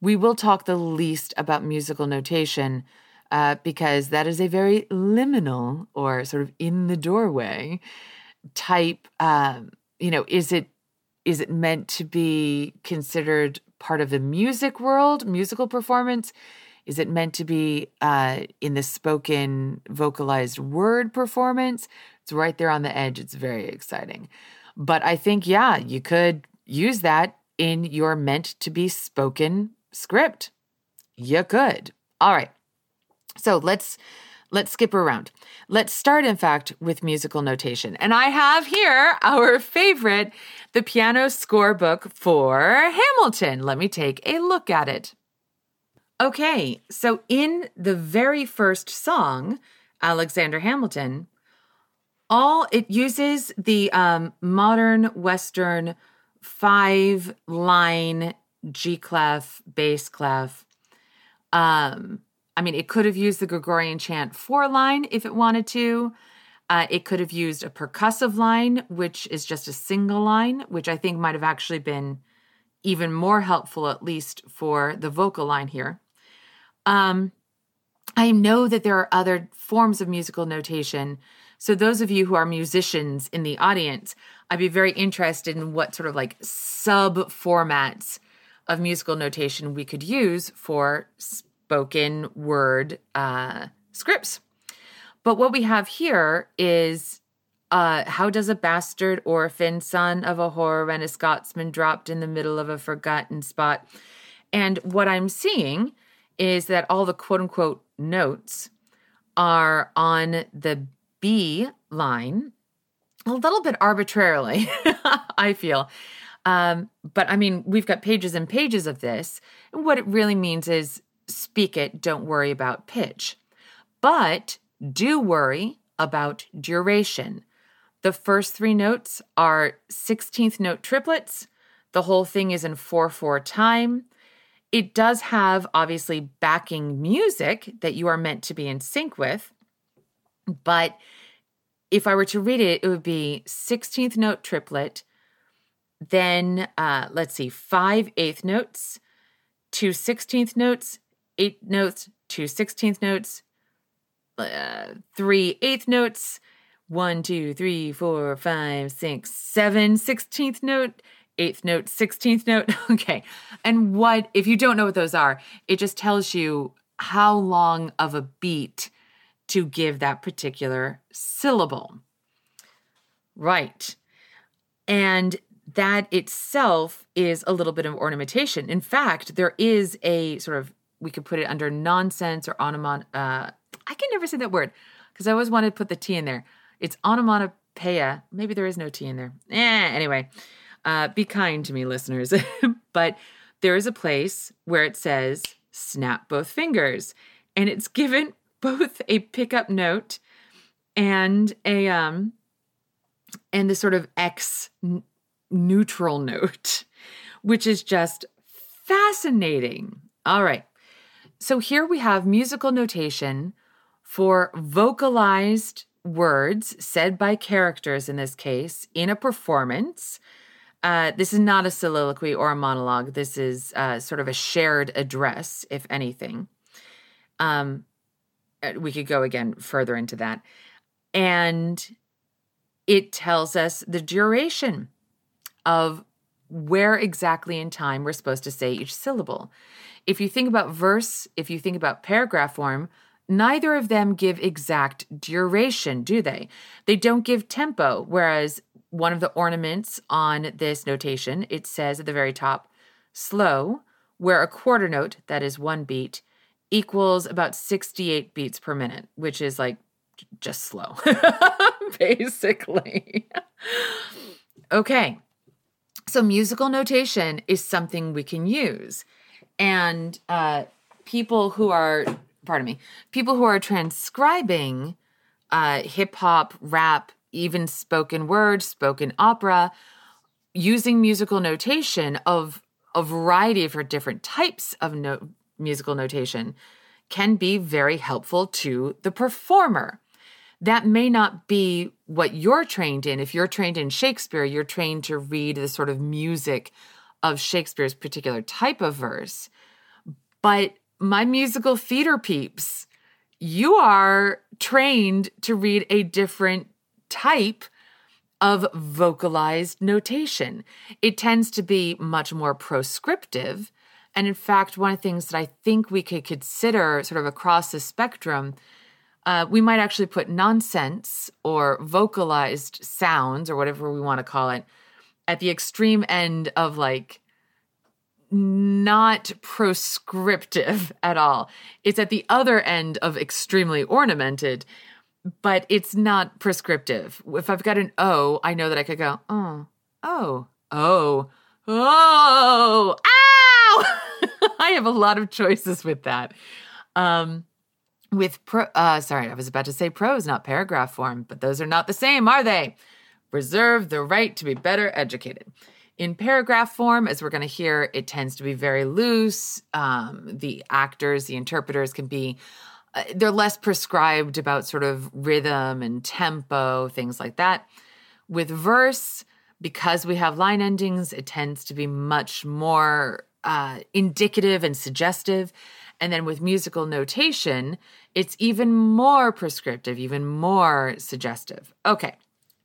We will talk the least about musical notation uh, because that is a very liminal or sort of in the doorway type. Um, you know, is it is it meant to be considered part of the music world, musical performance? Is it meant to be uh, in the spoken, vocalized word performance? It's right there on the edge. It's very exciting. But I think, yeah, you could use that in your meant to be spoken script. You could. All right. So let's let's skip around. Let's start, in fact, with musical notation. And I have here our favorite, the piano score book for Hamilton. Let me take a look at it. Okay, so in the very first song, Alexander Hamilton, all it uses the um, modern Western five line G clef, bass clef. Um, I mean, it could have used the Gregorian chant four line if it wanted to. Uh, it could have used a percussive line, which is just a single line, which I think might have actually been even more helpful, at least for the vocal line here. Um, I know that there are other forms of musical notation. So, those of you who are musicians in the audience, I'd be very interested in what sort of like sub formats of musical notation we could use for spoken word uh, scripts. But what we have here is uh, how does a bastard orphan, son of a whore and a Scotsman, dropped in the middle of a forgotten spot? And what I'm seeing is that all the quote unquote notes are on the B line a little bit arbitrarily, (laughs) I feel. Um, but I mean, we've got pages and pages of this. And what it really means is speak it, don't worry about pitch. But do worry about duration. The first three notes are 16th note triplets. The whole thing is in 4 4 time. It does have obviously backing music that you are meant to be in sync with, but if I were to read it, it would be 16th note triplet, then uh, let's see, five eighth notes, two 16th notes, eight notes, two 16th notes, uh, three eighth notes, one, two, three, four, five, six, seven 16th note, eighth note, 16th note. (laughs) Okay. And what, if you don't know what those are, it just tells you how long of a beat to give that particular syllable. Right. And that itself is a little bit of ornamentation. In fact, there is a sort of, we could put it under nonsense or onomon. Uh, I can never say that word because I always wanted to put the T in there. It's onomatopoeia. Maybe there is no T in there. Eh, anyway, uh, be kind to me, listeners. (laughs) but there is a place where it says snap both fingers, and it's given (laughs) both a pickup note and a um and the sort of X n- neutral note, (laughs) which is just fascinating. All right. So here we have musical notation for vocalized words said by characters in this case in a performance. Uh, this is not a soliloquy or a monologue. This is uh, sort of a shared address, if anything. Um, uh, we could go again further into that. And it tells us the duration of where exactly in time we're supposed to say each syllable. If you think about verse, if you think about paragraph form, neither of them give exact duration, do they? They don't give tempo, whereas one of the ornaments on this notation, it says at the very top, slow, where a quarter note, that is one beat, equals about 68 beats per minute, which is like just slow, (laughs) basically. okay. So, musical notation is something we can use. And uh, people who are, pardon me, people who are transcribing uh, hip hop, rap, even spoken word, spoken opera, using musical notation of a variety of different types of no- musical notation can be very helpful to the performer. That may not be what you're trained in. If you're trained in Shakespeare, you're trained to read the sort of music of Shakespeare's particular type of verse. But my musical theater peeps, you are trained to read a different type of vocalized notation. It tends to be much more proscriptive and in fact, one of the things that I think we could consider sort of across the spectrum, uh, we might actually put nonsense or vocalized sounds or whatever we want to call it at the extreme end of like not proscriptive (laughs) at all. It's at the other end of extremely ornamented, but it's not prescriptive. If I've got an O, I know that I could go, oh, oh, oh, oh, ow! (laughs) I have a lot of choices with that. Um, with pro, uh, sorry, I was about to say prose, not paragraph form, but those are not the same, are they? Reserve the right to be better educated. In paragraph form, as we're going to hear, it tends to be very loose. Um, the actors, the interpreters can be, they're less prescribed about sort of rhythm and tempo, things like that. With verse, because we have line endings, it tends to be much more uh, indicative and suggestive. And then with musical notation, it's even more prescriptive, even more suggestive. Okay.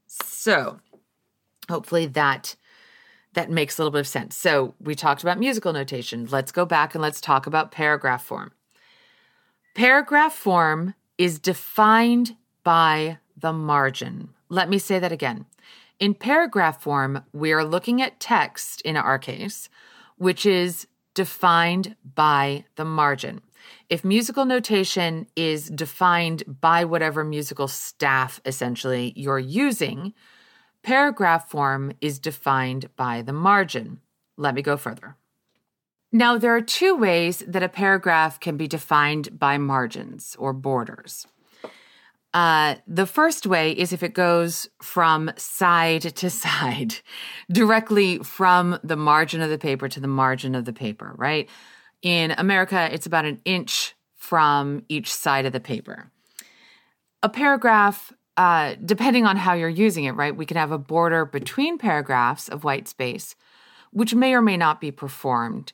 So hopefully that that makes a little bit of sense. So we talked about musical notation. Let's go back and let's talk about paragraph form. Paragraph form is defined by the margin. Let me say that again. In paragraph form, we are looking at text in our case, which is defined by the margin. If musical notation is defined by whatever musical staff essentially you're using, paragraph form is defined by the margin. Let me go further. Now, there are two ways that a paragraph can be defined by margins or borders. Uh, the first way is if it goes from side to (laughs) side, directly from the margin of the paper to the margin of the paper, right? In America, it's about an inch from each side of the paper. A paragraph, uh, depending on how you're using it, right? We can have a border between paragraphs of white space, which may or may not be performed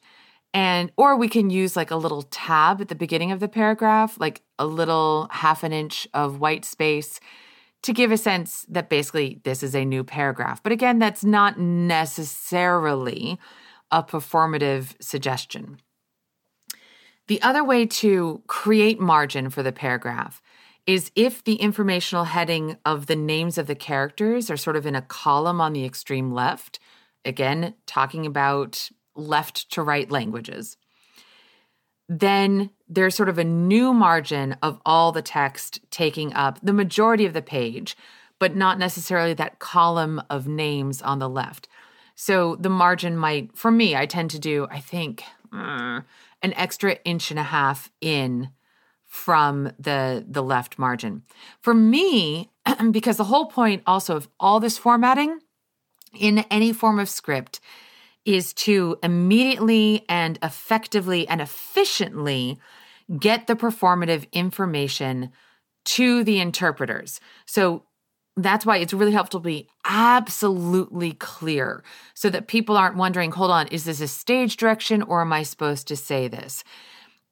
and or we can use like a little tab at the beginning of the paragraph like a little half an inch of white space to give a sense that basically this is a new paragraph. But again that's not necessarily a performative suggestion. The other way to create margin for the paragraph is if the informational heading of the names of the characters are sort of in a column on the extreme left again talking about left to right languages. Then there's sort of a new margin of all the text taking up the majority of the page, but not necessarily that column of names on the left. So the margin might, for me, I tend to do, I think, uh, an extra inch and a half in from the the left margin. For me, (clears throat) because the whole point also of all this formatting in any form of script is to immediately and effectively and efficiently get the performative information to the interpreters. So that's why it's really helpful to be absolutely clear so that people aren't wondering, hold on, is this a stage direction or am I supposed to say this?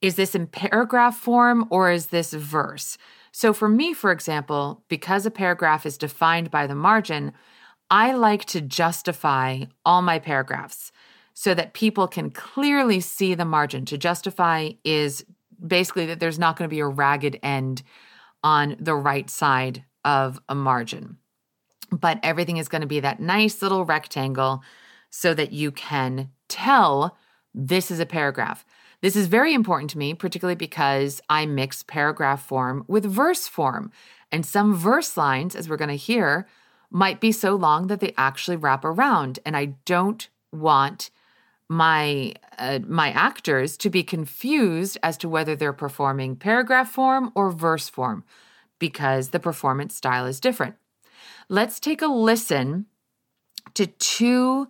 Is this in paragraph form or is this verse? So for me, for example, because a paragraph is defined by the margin, I like to justify all my paragraphs so that people can clearly see the margin. To justify is basically that there's not going to be a ragged end on the right side of a margin. But everything is going to be that nice little rectangle so that you can tell this is a paragraph. This is very important to me, particularly because I mix paragraph form with verse form. And some verse lines, as we're going to hear, might be so long that they actually wrap around. And I don't want my uh, my actors to be confused as to whether they're performing paragraph form or verse form because the performance style is different. Let's take a listen to two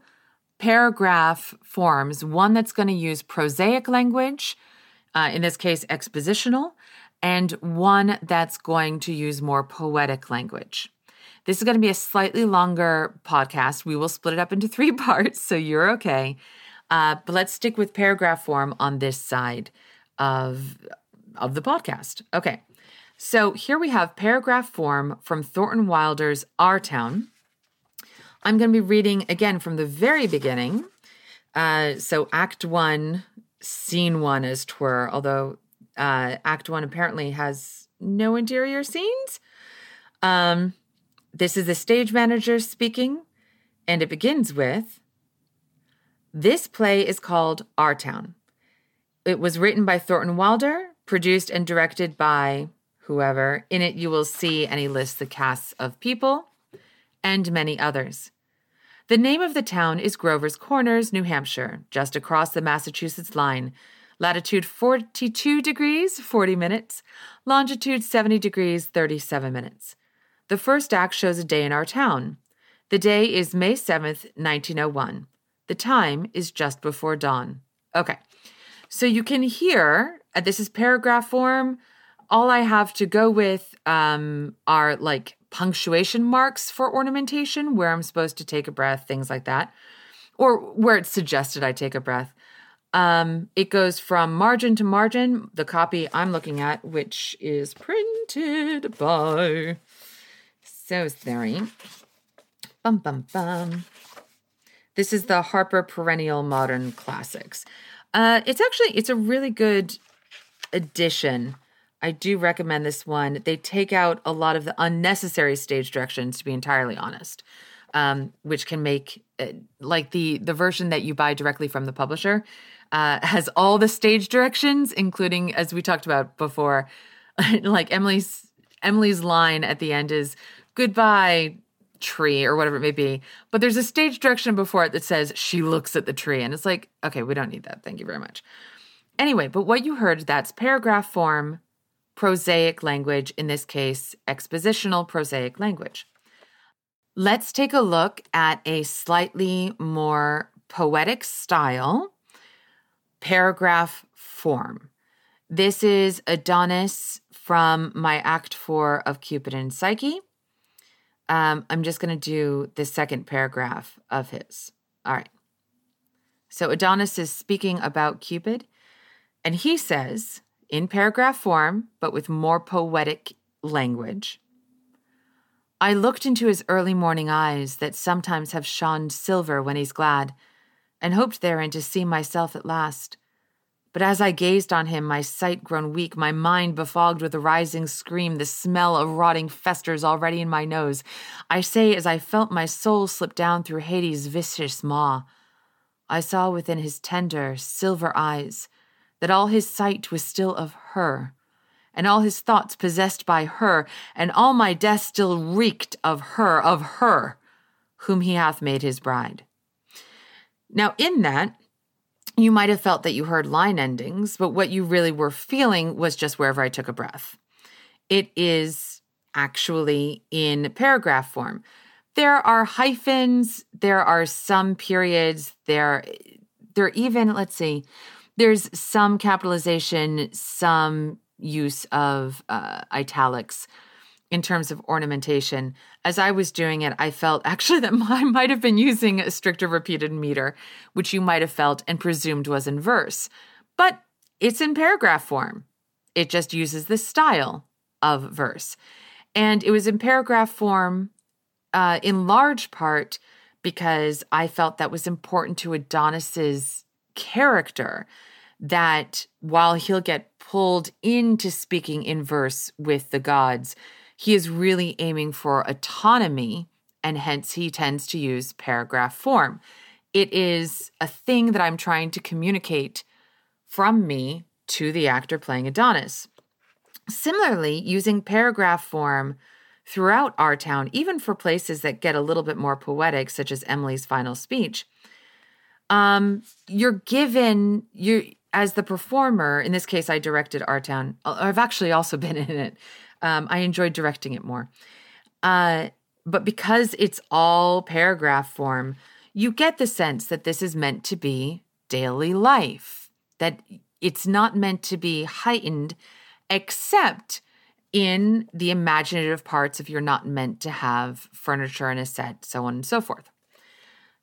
paragraph forms, one that's going to use prosaic language, uh, in this case expositional, and one that's going to use more poetic language. This is going to be a slightly longer podcast. We will split it up into three (laughs) parts, so you're okay. Uh, but let's stick with paragraph form on this side of, of the podcast. Okay. So here we have paragraph form from Thornton Wilder's Our Town. I'm going to be reading again from the very beginning. Uh, so Act One, Scene One, as twere, although uh, Act One apparently has no interior scenes. Um, this is the stage manager speaking, and it begins with This play is called Our Town. It was written by Thornton Wilder, produced and directed by whoever. In it, you will see, and he lists the casts of people and many others. The name of the town is Grover's Corners, New Hampshire, just across the Massachusetts line. Latitude 42 degrees, 40 minutes. Longitude 70 degrees, 37 minutes. The first act shows a day in our town. The day is May 7th, 1901. The time is just before dawn. Okay. So you can hear, uh, this is paragraph form. All I have to go with um, are like punctuation marks for ornamentation, where I'm supposed to take a breath, things like that, or where it's suggested I take a breath. Um, it goes from margin to margin. The copy I'm looking at, which is printed by Sosthery. Bum bum bum. This is the Harper Perennial Modern Classics. Uh, it's actually it's a really good edition. I do recommend this one. They take out a lot of the unnecessary stage directions, to be entirely honest, um, which can make uh, like the the version that you buy directly from the publisher uh, (laughs) has all the stage directions, including as we talked about before, (laughs) like Emily's Emily's line at the end is goodbye tree or whatever it may be. But there's a stage direction before it that says she looks at the tree. And it's like, okay, we don't need that. Thank you very much. Anyway, but what you heard, that's paragraph form, prosaic language, in this case, expositional prosaic language. Let's take a look at a slightly more poetic style, paragraph form. This is Adonis from my Act 4 of Cupid and Psyche. Um, I'm just going to do the second paragraph of his. All right. So Adonis is speaking about Cupid, and he says, in paragraph form, but with more poetic language, I looked into his early morning eyes that sometimes have shone silver when he's glad, and hoped therein to see myself at last. But as I gazed on him, my sight grown weak, my mind befogged with a rising scream, the smell of rotting festers already in my nose. I say, as I felt my soul slip down through Hades' vicious maw, I saw within his tender, silver eyes that all his sight was still of her, and all his thoughts possessed by her, and all my death still reeked of her, of her, whom he hath made his bride. Now, in that, you might have felt that you heard line endings, but what you really were feeling was just wherever I took a breath. It is actually in paragraph form. There are hyphens, there are some periods, there there even, let's see, there's some capitalization, some use of uh, italics in terms of ornamentation. As I was doing it, I felt (laughs) actually that I might have been using a stricter repeated meter, which you might have felt and presumed was in verse. But it's in paragraph form. It just uses the style of verse. And it was in paragraph form uh, in large part because I felt that was important to Adonis's character. That while he'll get pulled into speaking in verse with the gods, he is really aiming for autonomy, and hence he tends to use paragraph form. It is a thing that I'm trying to communicate from me to the actor playing Adonis. Similarly, using paragraph form throughout our town, even for places that get a little bit more poetic, such as Emily's final speech, um, you're given you as the performer. In this case, I directed our town. I've actually also (laughs) been in it. Um, I enjoyed directing it more. Uh, but because it's all paragraph form, you get the sense that this is meant to be daily life, that it's not meant to be heightened, except in the imaginative parts if you're not meant to have furniture and a set, so on and so forth.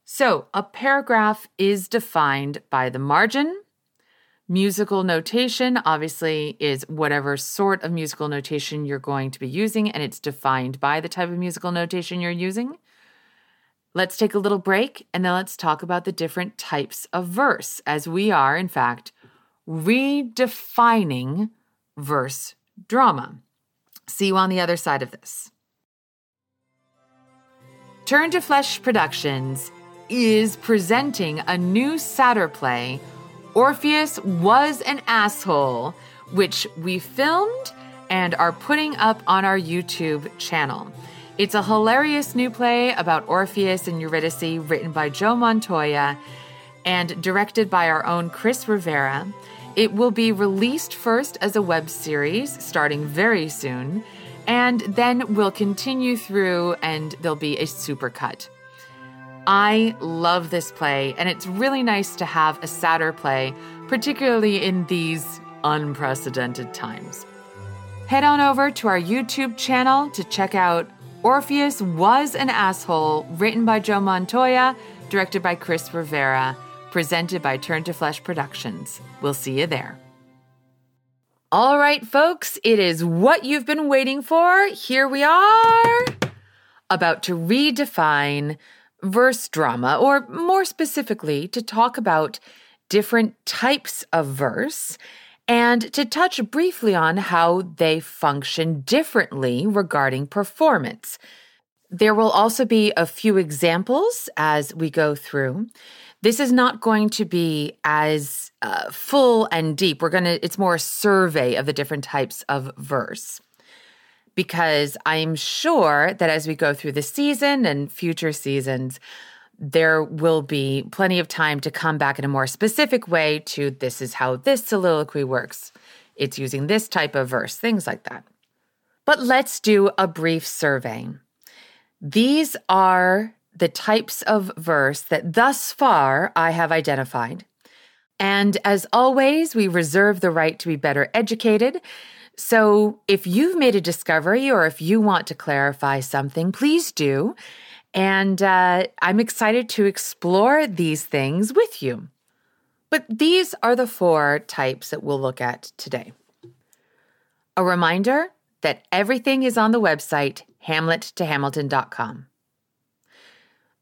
So, a paragraph is defined by the margin, Musical notation obviously is whatever sort of musical notation you're going to be using, and it's defined by the type of musical notation you're using. Let's take a little break and then let's talk about the different types of verse, as we are, in fact, redefining verse drama. See you on the other side of this. Turn to Flesh Productions is presenting a new satyr play, Orpheus Was an Asshole, which we filmed and are putting up on our YouTube channel. It's a hilarious new play about Orpheus and Eurydice written by Joe Montoya and directed by our own Chris Rivera. It will be released first as a web series starting very soon, and then will continue through and there'll be a supercut. I love this play, and it's really nice to have a satyr play, particularly in these unprecedented times. Head on over to our YouTube channel to check out Orpheus Was an Asshole, written by Joe Montoya, directed by Chris Rivera, presented by Turn to Flesh Productions. We'll see you there. All right, folks, it is what you've been waiting for. Here we are, about to redefine verse drama, or more specifically, to talk about different types of verse and to touch briefly on how they function differently regarding performance. There will also be a few examples as we go through. This is not going to be as uh, full and deep. We're going to, it's more a survey of the different types of verse. Because I'm sure that as we go through the season and future seasons, there will be plenty of time to come back in a more specific way to this is how this soliloquy works. It's using this type of verse, things like that. But let's do a brief survey. These are the types of verse that thus far I have identified. And as always, we reserve the right to be better educated. So if you've made a discovery or if you want to clarify something, please do. And uh, I'm excited to explore these things with you. But these are the four types that we'll look at today. A reminder that everything is on the website hamlettohamilton.com.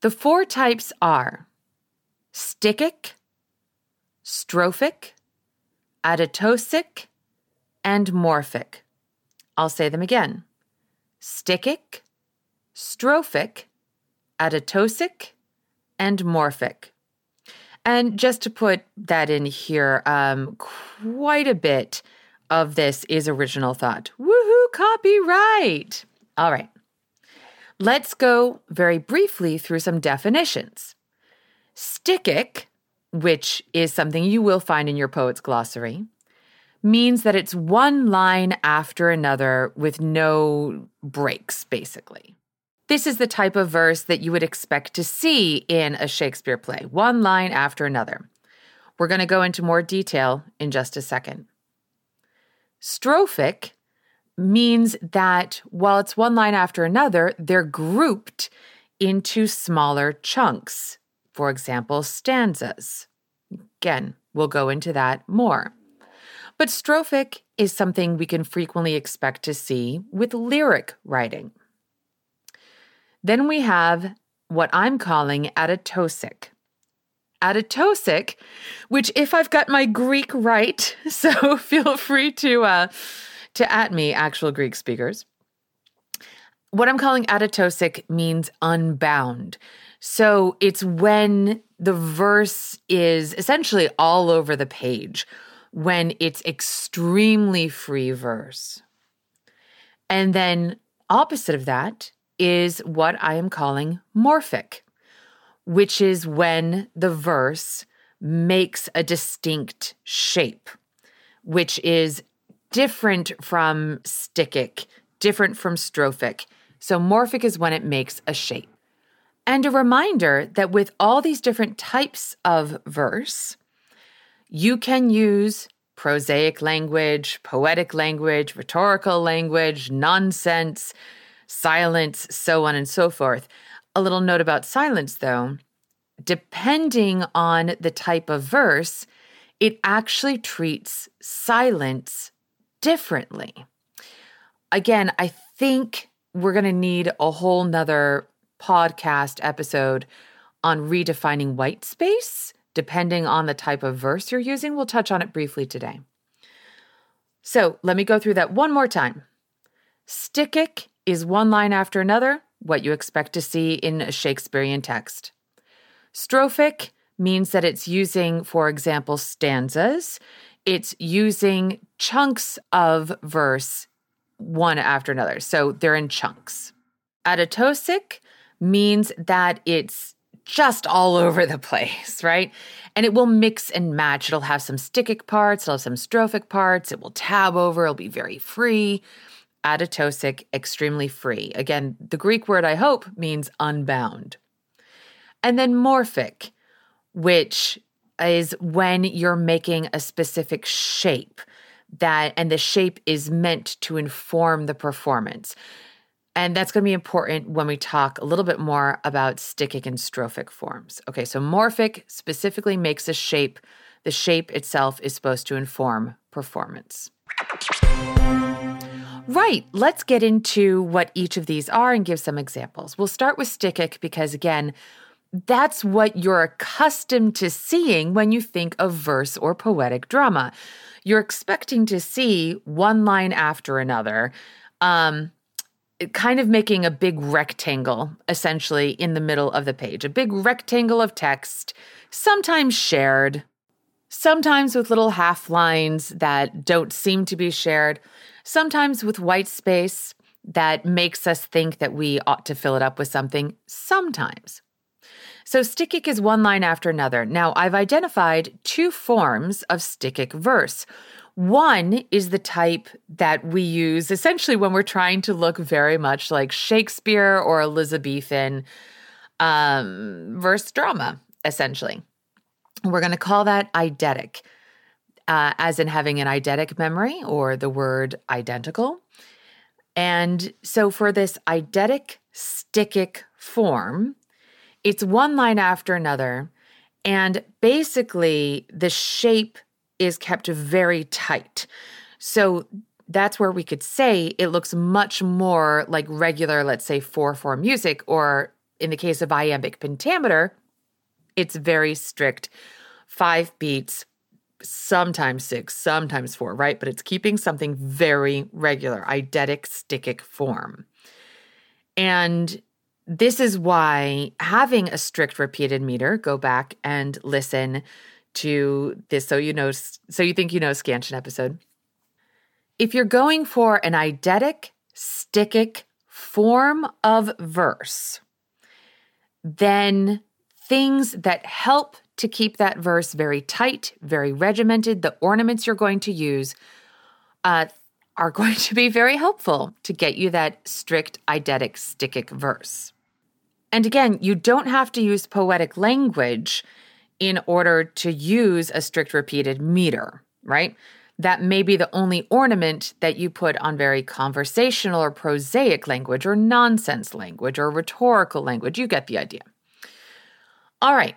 The four types are stichic, strophic, adatosic, and morphic. I'll say them again stichic, strophic, adatosic, and morphic. And just to put that in here, um, quite a bit of this is original thought. Woohoo, copyright! All right. Let's go very briefly through some definitions. Stichic, which is something you will find in your poet's glossary, means that it's one line after another with no breaks, basically. This is the type of verse that you would expect to see in a Shakespeare play, one line after another. We're going to go into more detail in just a second. Strophic means that while it's one line after another, they're grouped into smaller chunks. For example, stanzas. Again, we'll go into that more. But strophic is something we can frequently expect to see with lyric writing. Then we have what I'm calling adatosic. Adatosic, which if I've got my Greek right, (laughs) so (laughs) feel free to uh, to at me, actual Greek speakers. What I'm calling adatosic means unbound. So it's when the verse is essentially all over the page, when it's extremely free verse. And then opposite of that is what I am calling morphic, which is when the verse makes a distinct shape, which is different from stichic, different from strophic. So morphic is when it makes a shape. And a reminder that with all these different types of verse, you can use prosaic language, poetic language, rhetorical language, nonsense, silence, so on and so forth. A little note about silence, though. Depending on the type of verse, it actually treats silence differently. Again, I think we're going to need a whole nother podcast episode on redefining white space, depending on the type of verse you're using. We'll touch on it briefly today. So let me go through that one more time. Stichic is one line after another what you expect to see in a Shakespearean text. Strophic means that it's using, for example, stanzas. It's using chunks of verse one after another. So they're in chunks. Atatosic means that it's just all over the place, right? And it will mix and match. It'll have some stichic parts, it'll have some strophic parts, it will tab over, it'll be very free. Atatosic, extremely free. Again, the Greek word I hope means unbound. And then morphic, which is when you're making a specific shape that and the shape is meant to inform the performance. And that's going to be important when we talk a little bit more about stichic and strophic forms. Okay, so morphic specifically makes a shape. The shape itself is supposed to inform performance. Right, let's get into what each of these are and give some examples. We'll start with stichic because, again, that's what you're accustomed to seeing when you think of verse or poetic drama. You're expecting to see one line after another. Um, kind of making a big rectangle essentially in the middle of the page, a big rectangle of text, sometimes shared, sometimes with little half lines that don't seem to be shared, sometimes with white space that makes us think that we ought to fill it up with something, sometimes. So, stichic is one line after another. Now, I've identified two forms of stichic verse. One is the type that we use essentially when we're trying to look very much like Shakespeare or Elizabethan um, verse drama, essentially. We're going to call that eidetic, uh, as in having an eidetic memory or the word identical. And so for this eidetic stichic form, it's one line after another. And basically, the shape is kept very tight. So that's where we could say it looks much more like regular, let's say, 4 4 music, or in the case of iambic pentameter, it's very strict five beats, sometimes six, sometimes four, right? But it's keeping something very regular, eidetic, stichic form. And this is why having a strict repeated meter, go back and listen to this so you know so you think you know scansion episode. If you're going for an eidetic, stichic form of verse, then things that help to keep that verse very tight, very regimented, the ornaments you're going to use uh, are (laughs) going to be very helpful to get you that strict eidetic, stichic verse. And again, you don't have to use poetic language in order to use a strict repeated meter, right? That may be the only ornament that you put on very conversational or prosaic language or nonsense language or rhetorical language. You get the idea. All right.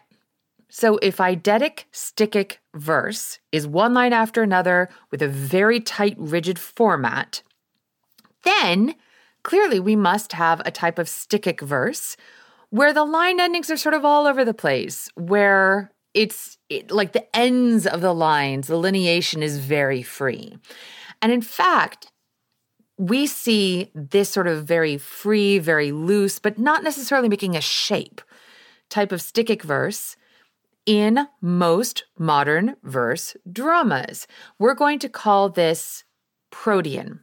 So if eidetic stichic verse is one line after another with a very tight, rigid format, then clearly we must have a type of stichic verse where the line endings are sort of all over the place, where it's it, like the ends of the lines, the lineation is very free. And in fact, we see this sort of very free, very loose, but not necessarily making a shape type of stichic verse in most modern verse dramas. We're going to call this protean.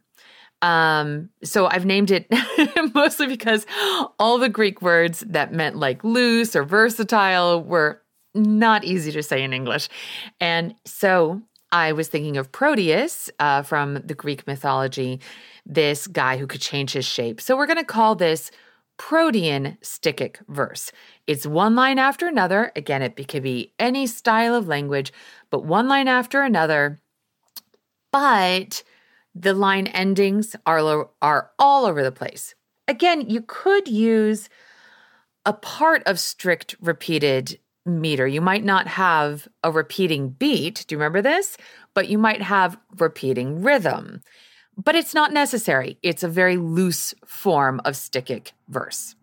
Um, so I've named it (laughs) mostly because all the Greek words that meant like loose or versatile were not easy to say in English. And so I was thinking of Proteus uh, from the Greek mythology, this guy who could change his shape. So we're going to call this protean stichic verse. It's one line after another. Again, it could be any style of language, but one line after another. But the line endings are, are all over the place. Again, you could use a part of strict repeated meter. You might not have a repeating beat. Do you remember this? But you might have repeating rhythm. But it's not necessary. It's a very loose form of stichic verse.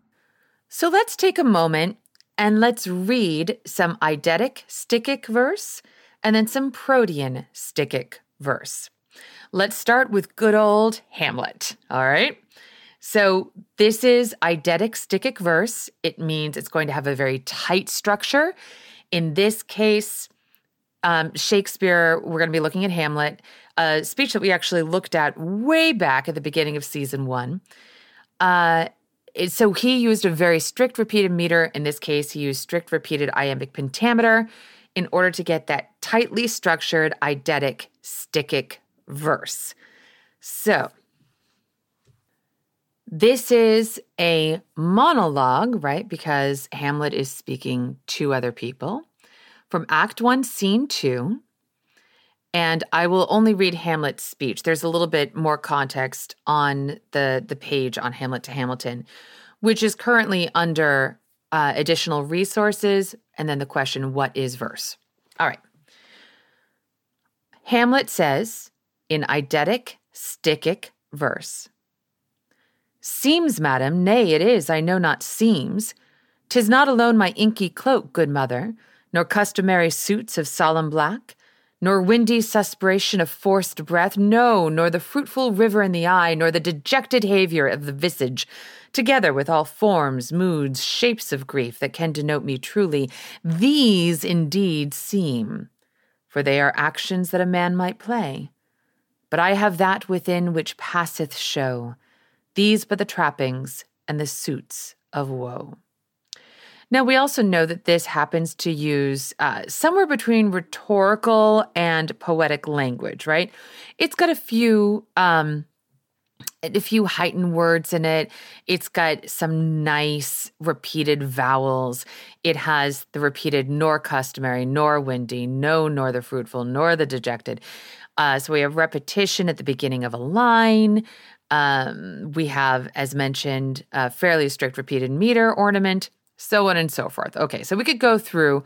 So let's take a moment and let's read some eidetic stichic verse and then some protean stichic verse. Let's start with good old Hamlet. All right. So this is eidetic stichic verse. It means it's going to have a very tight structure. In this case, um, Shakespeare, we're going to be looking at Hamlet, a speech that we actually looked at way back at the beginning of season one. Uh, so he used a very strict repeated meter. In this case, he used strict repeated iambic pentameter in order to get that tightly structured eidetic stichic verse. So this is a monologue, right? Because Hamlet is speaking to other people from Act One, Scene Two. And I will only read Hamlet's speech. There's a little bit more context on the, the page on Hamlet to Hamilton, which is currently under uh, additional resources. And then the question, what is verse? All right. Hamlet says in eidetic, stichic verse Seems, madam, nay, it is, I know not seems. Tis not alone my inky cloak, good mother, nor customary suits of solemn black, nor windy suspiration of forced breath, no, nor the fruitful river in the eye, nor the dejected haviour of the visage, together with all forms, moods, shapes of grief that can denote me truly, these indeed seem, for they are actions that a man might play. But I have that within which passeth show, these but the trappings and the suits of woe. Now, we also know that this happens to use uh, somewhere between rhetorical and poetic language, right? It's got a few. Um, a few heightened words in it. It's got some nice repeated vowels. It has the repeated nor customary, nor windy, no, nor the fruitful, nor the dejected. Uh, so we have repetition at the beginning of a line. Um, we have, as mentioned, a fairly strict repeated meter ornament, so on and so forth. Okay, so we could go through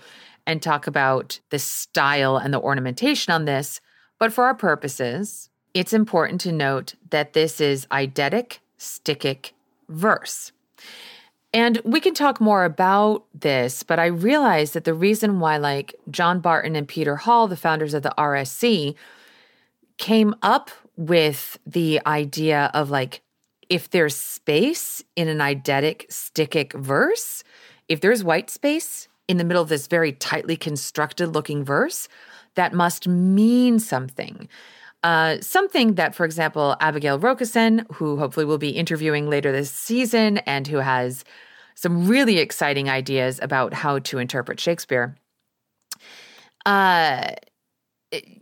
and talk about the style and the ornamentation on this, but for our purposes, it's important to note that this is eidetic, stichic verse. And we can talk more about this, but I realize that the reason why, like John Barton and Peter Hall, the founders of the RSC, came up with the idea of like, if there's space in an eidetic, stichic verse, if there's white space in the middle of this very tightly constructed looking verse, that must mean something. Uh, something that, for example, Abigail Rokison, who hopefully we'll be interviewing later this season and who has some really exciting ideas about how to interpret Shakespeare, uh,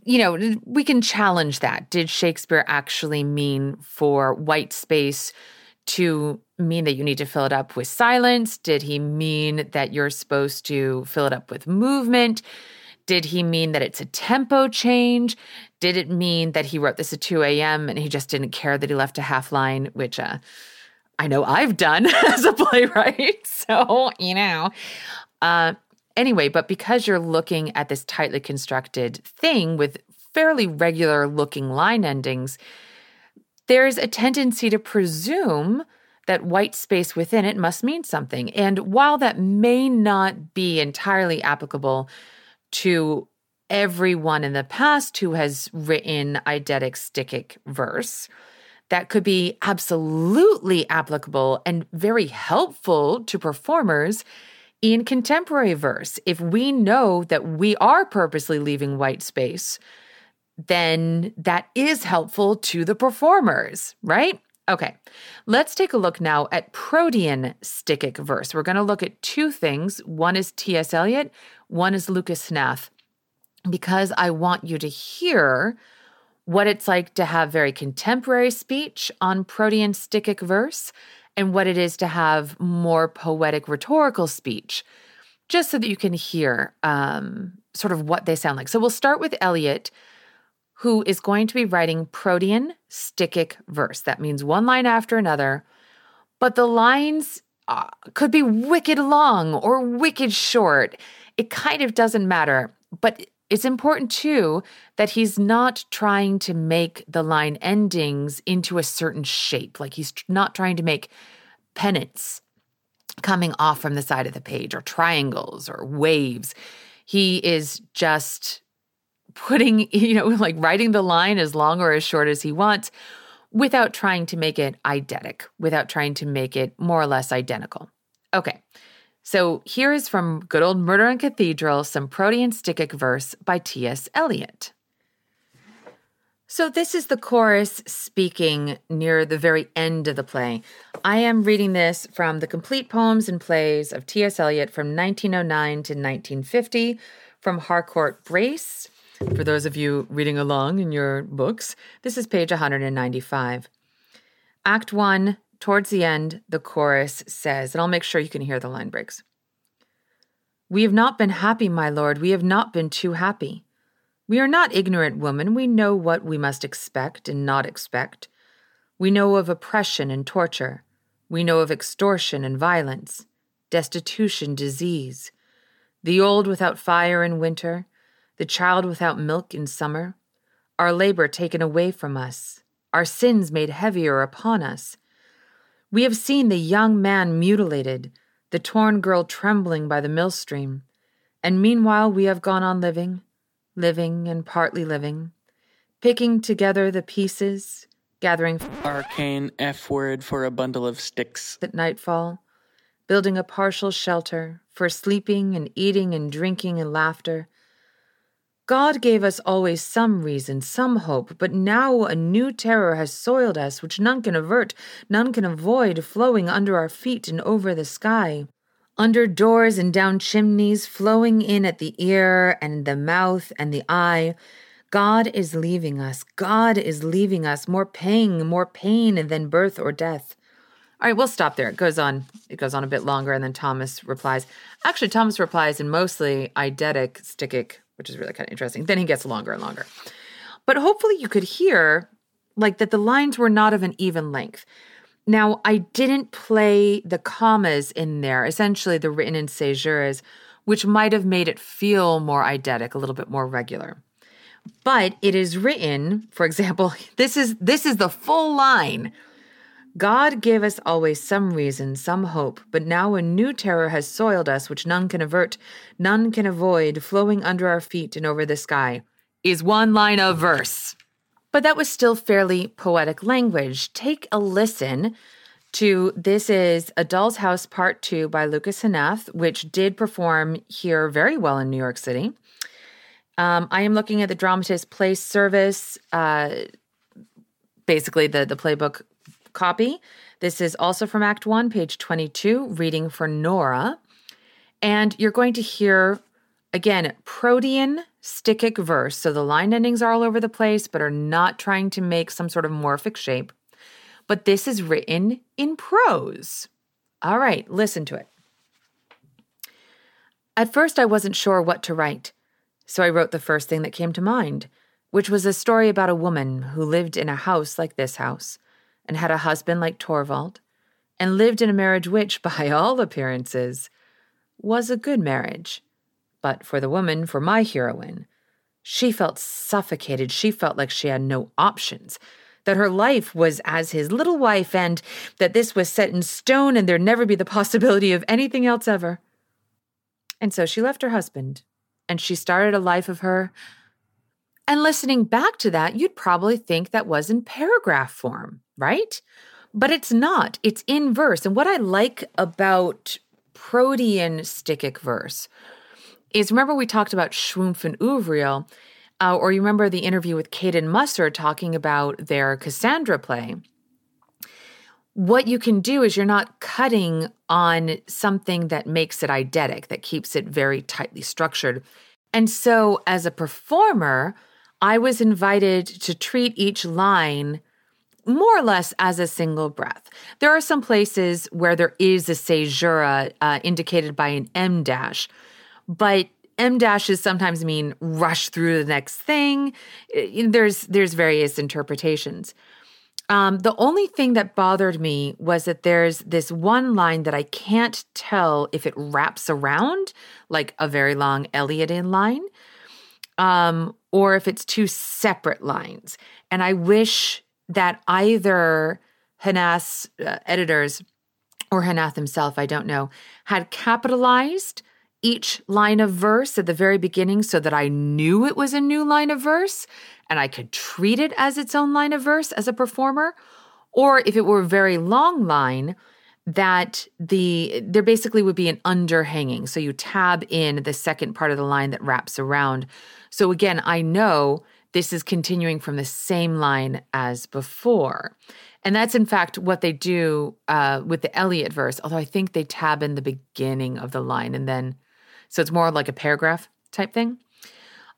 you know, we can challenge that. Did Shakespeare actually mean for white space to mean that you need to fill it up with silence? Did he mean that you're supposed to fill it up with movement? Did he mean that it's a tempo change? Did it mean that he wrote this at 2 a.m. and he just didn't care that he left a half line, which uh, I know I've done (laughs) as a playwright. (laughs) So, you know. Uh, anyway, but because you're looking at this tightly constructed thing with fairly regular looking line endings, there's a tendency to presume that white space within it must mean something. And while that may not be entirely applicable to everyone in the past who has written eidetic stichic verse, that could be absolutely applicable and very helpful to performers in contemporary verse. If we know that we are purposely leaving white space, then that is helpful to the performers, right? Okay, let's take a look now at Protean stichic verse. We're going to look at two things. One is T.S. Eliot, one is Lucas Hnath, because I want you to hear what it's like to have very contemporary speech on Protean stichic verse and what it is to have more poetic rhetorical speech, just so that you can hear um, sort of what they sound like. So we'll start with Eliot who is going to be writing Protean stichic verse. That means one line after another, but the lines uh, could be wicked long or wicked short. It kind of doesn't matter, but it's important too that he's not trying to make the line endings into a certain shape. Like he's not trying to make pennants coming off from the side of the page or triangles or waves. He is just putting, (laughs) you know, like writing the line as long or as short as he wants without trying to make it eidetic, without trying to make it more or less identical. Okay, so here is from good old Murder in Cathedral, some Protean Stichic verse by T.S. Eliot. So, this is the chorus speaking near the very end of the play. I am reading this from the complete poems and plays of T.S. Eliot from 1909 to 1950 from Harcourt Brace. For those of you reading along in your books, this is page 195. Act 1, towards the end, the chorus says, and I'll make sure you can hear the line breaks. We have not been happy, my lord, we have not been too happy. We are not ignorant women. We know what we must expect and not expect. We know of oppression and torture. We know of extortion and violence, destitution, disease, the old without fire in winter, the child without milk in summer, our labor taken away from us, our sins made heavier upon us. We have seen the young man mutilated, the torn girl trembling by the mill stream, and meanwhile we have gone on living living and partly living, picking together the pieces, gathering
arcane F word for a bundle of sticks
at nightfall, building a partial shelter for sleeping and eating and drinking and laughter. God gave us always some reason, some hope, but now a new terror has soiled us, which none can avert, none can avoid, flowing under our feet and over the sky under doors and down chimneys, flowing in at the ear and the mouth and the eye. God is leaving us. God is leaving us. More pain, more pain than birth or death. All right, we'll stop there. It goes on. It goes on a bit longer, and then Thomas replies. Actually, Thomas replies in mostly eidetic, stichic, which is really kind of interesting. Then he gets longer and longer. But hopefully, you could hear like that the lines were not of an even length. Now, I didn't play the commas in there, essentially the written in caesures, which might have made it feel more eidetic, a little bit more regular. But it is written, for example, (laughs) this is this is the full line. God gave us always some reason, some hope, but now a new terror has soiled us, which none can avert, none can avoid, flowing under our feet and over the sky, is one line of verse. But that was still fairly poetic language. Take a listen to This is A Doll's House Part 2 by Lucas Hnath, which did perform here very well in New York City. Um, I am looking at the dramatist play service, uh, basically the, the playbook copy. This is also from Act 1, page 22, reading for Nora. And you're going to hear, again, Protean Stichic verse. So the line endings are all over the place, but are not trying to make some sort of morphic shape. But this is written in prose. All right, listen to it. At first, I wasn't sure what to write, so I wrote the first thing that came to mind, which was a story about a woman who lived in a house like this house, and had a husband like Torvald, and lived in a marriage which, by (laughs) all appearances, was a good marriage. But for the woman, for my heroine, she felt suffocated. She felt like she had no options, that her life was as his little wife, and that this was set in stone and there'd never be the possibility of anything else ever. And so she left her husband and she started a life of her. And listening back to that, you'd probably think that was in paragraph form, right? But it's not, it's in verse. And what I like about Protean stichic verse is remember we talked about Schwumpf and Ouvriel, uh, or you remember the interview with Caden Musser talking about their Cassandra play. What you can do is you're not cutting on something that makes it eidetic, that keeps it very tightly structured. And so, as a performer, I was invited to treat each line more or less as a single breath. There are some places where there is a caesura uh, indicated by an em dash, but em dashes sometimes mean rush through the next thing. There's there's various interpretations. Um, the only thing that bothered me was that there's this one line that I can't tell if it wraps around like a very long Eliot line, um, or if it's two separate lines. And I wish that either Hnath's uh, editors or Hnath himself, I don't know, had capitalized each line of verse at the very beginning so that I knew it was a new line of verse and I could treat it as its own line of verse as a performer. Or if it were a very long line, that the there basically would be an underhanging. So you tab in the second part of the line that wraps around. So again, I know this is continuing from the same line as before. And that's in fact what they do uh, with the Eliot verse, although I think they tab in the beginning of the line and then, so it's more like a paragraph type thing.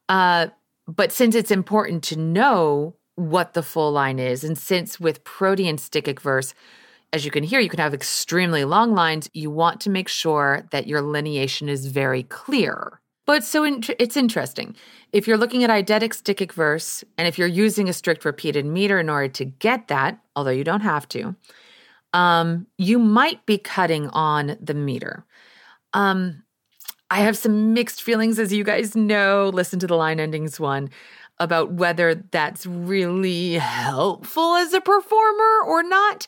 Uh, but since it's important to know what the full line is, and since with protean stichic verse, as you can hear, you can have extremely long lines, you want to make sure that your lineation is very clear. But so in, it's interesting. If you're looking at eidetic stichic verse, and if you're using a strict repeated meter in order to get that, although you don't have to, um, you might be cutting on the meter. Um, I have some mixed feelings, as you guys know. Listen to the line endings one about whether that's really helpful as a performer or not.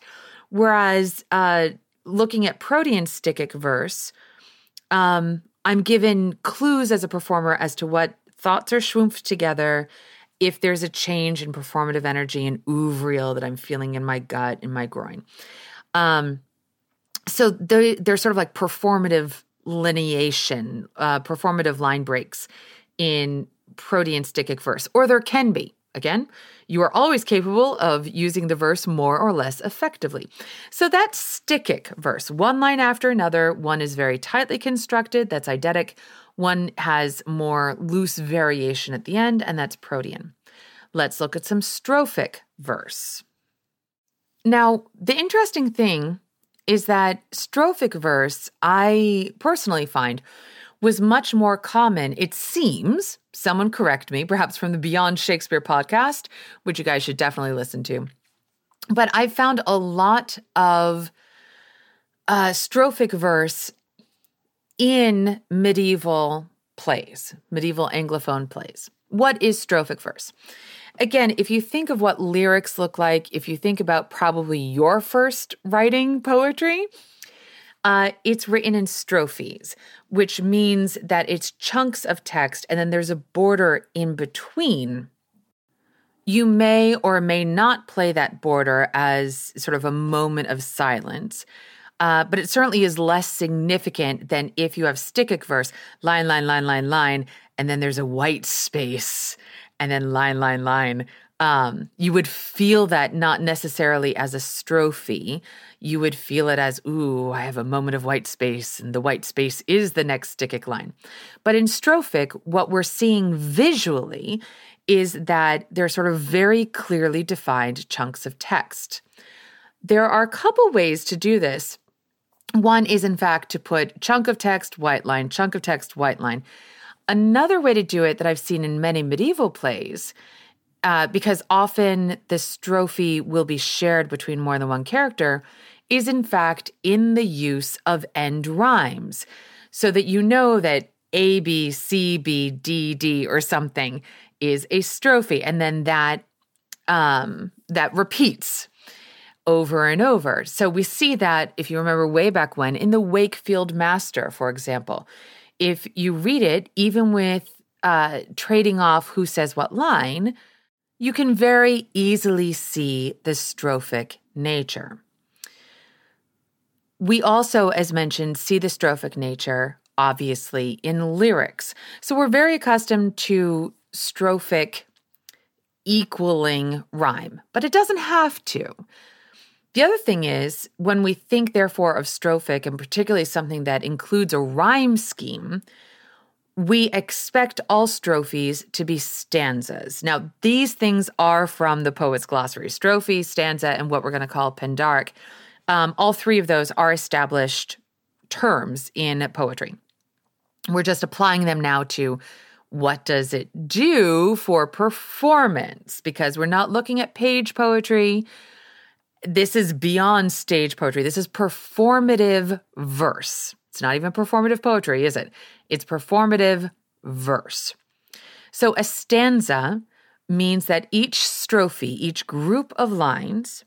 Whereas uh, looking at protean stichic verse, um, I'm given clues as a performer as to what thoughts are schwoomphed together, if there's a change in performative energy and ouvriel that I'm feeling in my gut, in my groin. Um, so they're, they're sort of like performative lineation, uh, performative line breaks in protean stichic verse, or there can be. Again, you are always capable of using the verse more or less effectively. So that stichic verse. One line after another, one is very tightly constructed, that's eidetic. One has more loose variation at the end, and that's protean. Let's look at some strophic verse. Now, the interesting thing is that strophic verse, I personally find, was much more common, it seems. Someone correct me, perhaps from the Beyond Shakespeare podcast, which you guys should definitely listen to. But I found a lot of uh, strophic verse in medieval plays, medieval Anglophone plays. What is strophic verse? Again, if you think of what lyrics look like, if you think about probably your first writing poetry, uh, it's written in strophes, which means that it's chunks of text and then there's a border in between. You may or may not play that border as sort of a moment of silence. Uh, but it certainly is less significant than if you have stichic verse, line, line, line, line, line, and then there's a white space, and then line, line, line um, you would feel that not necessarily as a strophe. You would feel it as, ooh, I have a moment of white space, and the white space is the next stichic line. But in strophic, what we're seeing visually is that they're sort of very clearly defined chunks of text. There are a couple ways to do this. One is, in fact, to put chunk of text, white line, chunk of text, white line. Another way to do it that I've seen in many medieval plays uh, because often the strophe will be shared between more than one character, is in fact in the use of end rhymes, so that you know that A, B, C, B, D, D, or something is a strophe, and then that um, that repeats over and over. So we see that if you remember way back when in the Wakefield Master, for example, if you read it, even with uh, trading off who says what line, you can very easily see the strophic nature. We also, as mentioned, see the strophic nature, obviously, in lyrics. So we're very accustomed to strophic equaling rhyme, but it doesn't have to. The other thing is, when we think, therefore, of strophic, and particularly something that includes a rhyme scheme, we expect all strophes to be stanzas. Now, these things are from the Poet's Glossary strophe, stanza, and what we're going to call pindaric. Um, all three of those are established terms in poetry. We're just applying them now to what does it do for performance because we're not looking at page poetry. This is beyond stage poetry. This is performative verse. It's not even performative poetry, is it? It's performative verse. So a stanza means that each strophe, each group of lines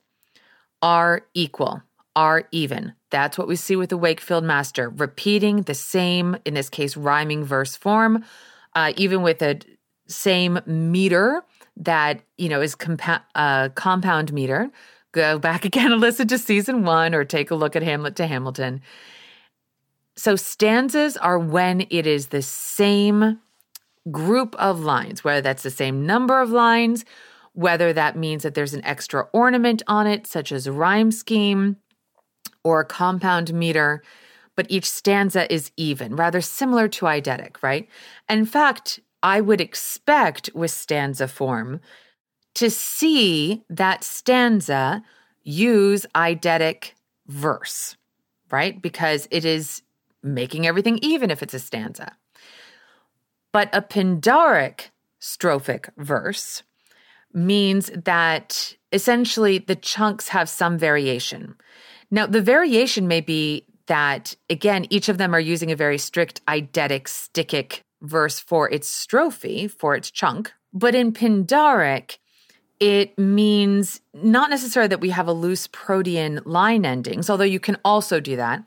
are equal, are even. That's what we see with the Wakefield Master, repeating the same, in this case, rhyming verse form, uh, even with a same meter that you know is compa- uh, compound meter. Go back (laughs) again and listen to season one, or take a look at Hamlet to Hamilton. So stanzas are when it is the same group of lines, whether that's the same number of lines, whether that means that there's an extra ornament on it, such as a rhyme scheme or a compound meter, but each stanza is even, rather similar to eidetic, right? In fact, I would expect with stanza form to see that stanza use eidetic verse, right? Because it is making everything even if it's a stanza. But a Pindaric strophic verse means that essentially the chunks have some variation. Now, the variation may be that, again, each of them are using a very strict eidetic, stichic verse for its strophe, for its chunk. But in Pindaric, it means not necessarily that we have a loose protean line endings, although you can also do that,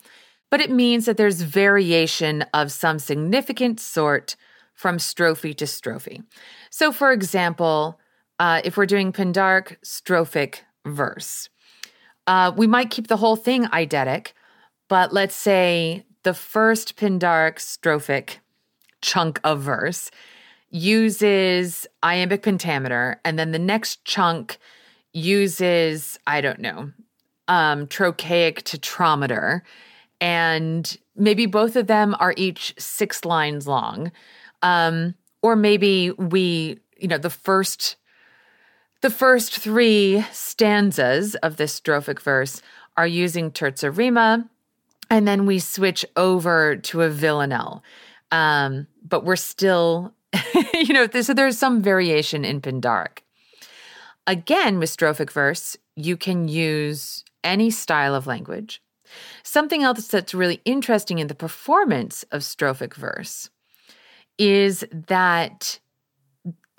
but it means that there's variation of some significant sort from strophe to strophe. So, for example, uh, if we're doing Pindaric strophic verse, uh, we might keep the whole thing eidetic, but let's say the first Pindaric strophic chunk of verse uses iambic pentameter, and then the next chunk uses, I don't know, um, trochaic tetrameter. And maybe both of them are each six lines long. Um, or maybe we, you know, the first the first three stanzas of this strophic verse are using terza rima, and then we switch over to a villanelle. Um, but we're still, (laughs) you know, so there's some variation in Pindaric. Again, with strophic verse, you can use any style of language. Something else that's really interesting in the performance of strophic verse is that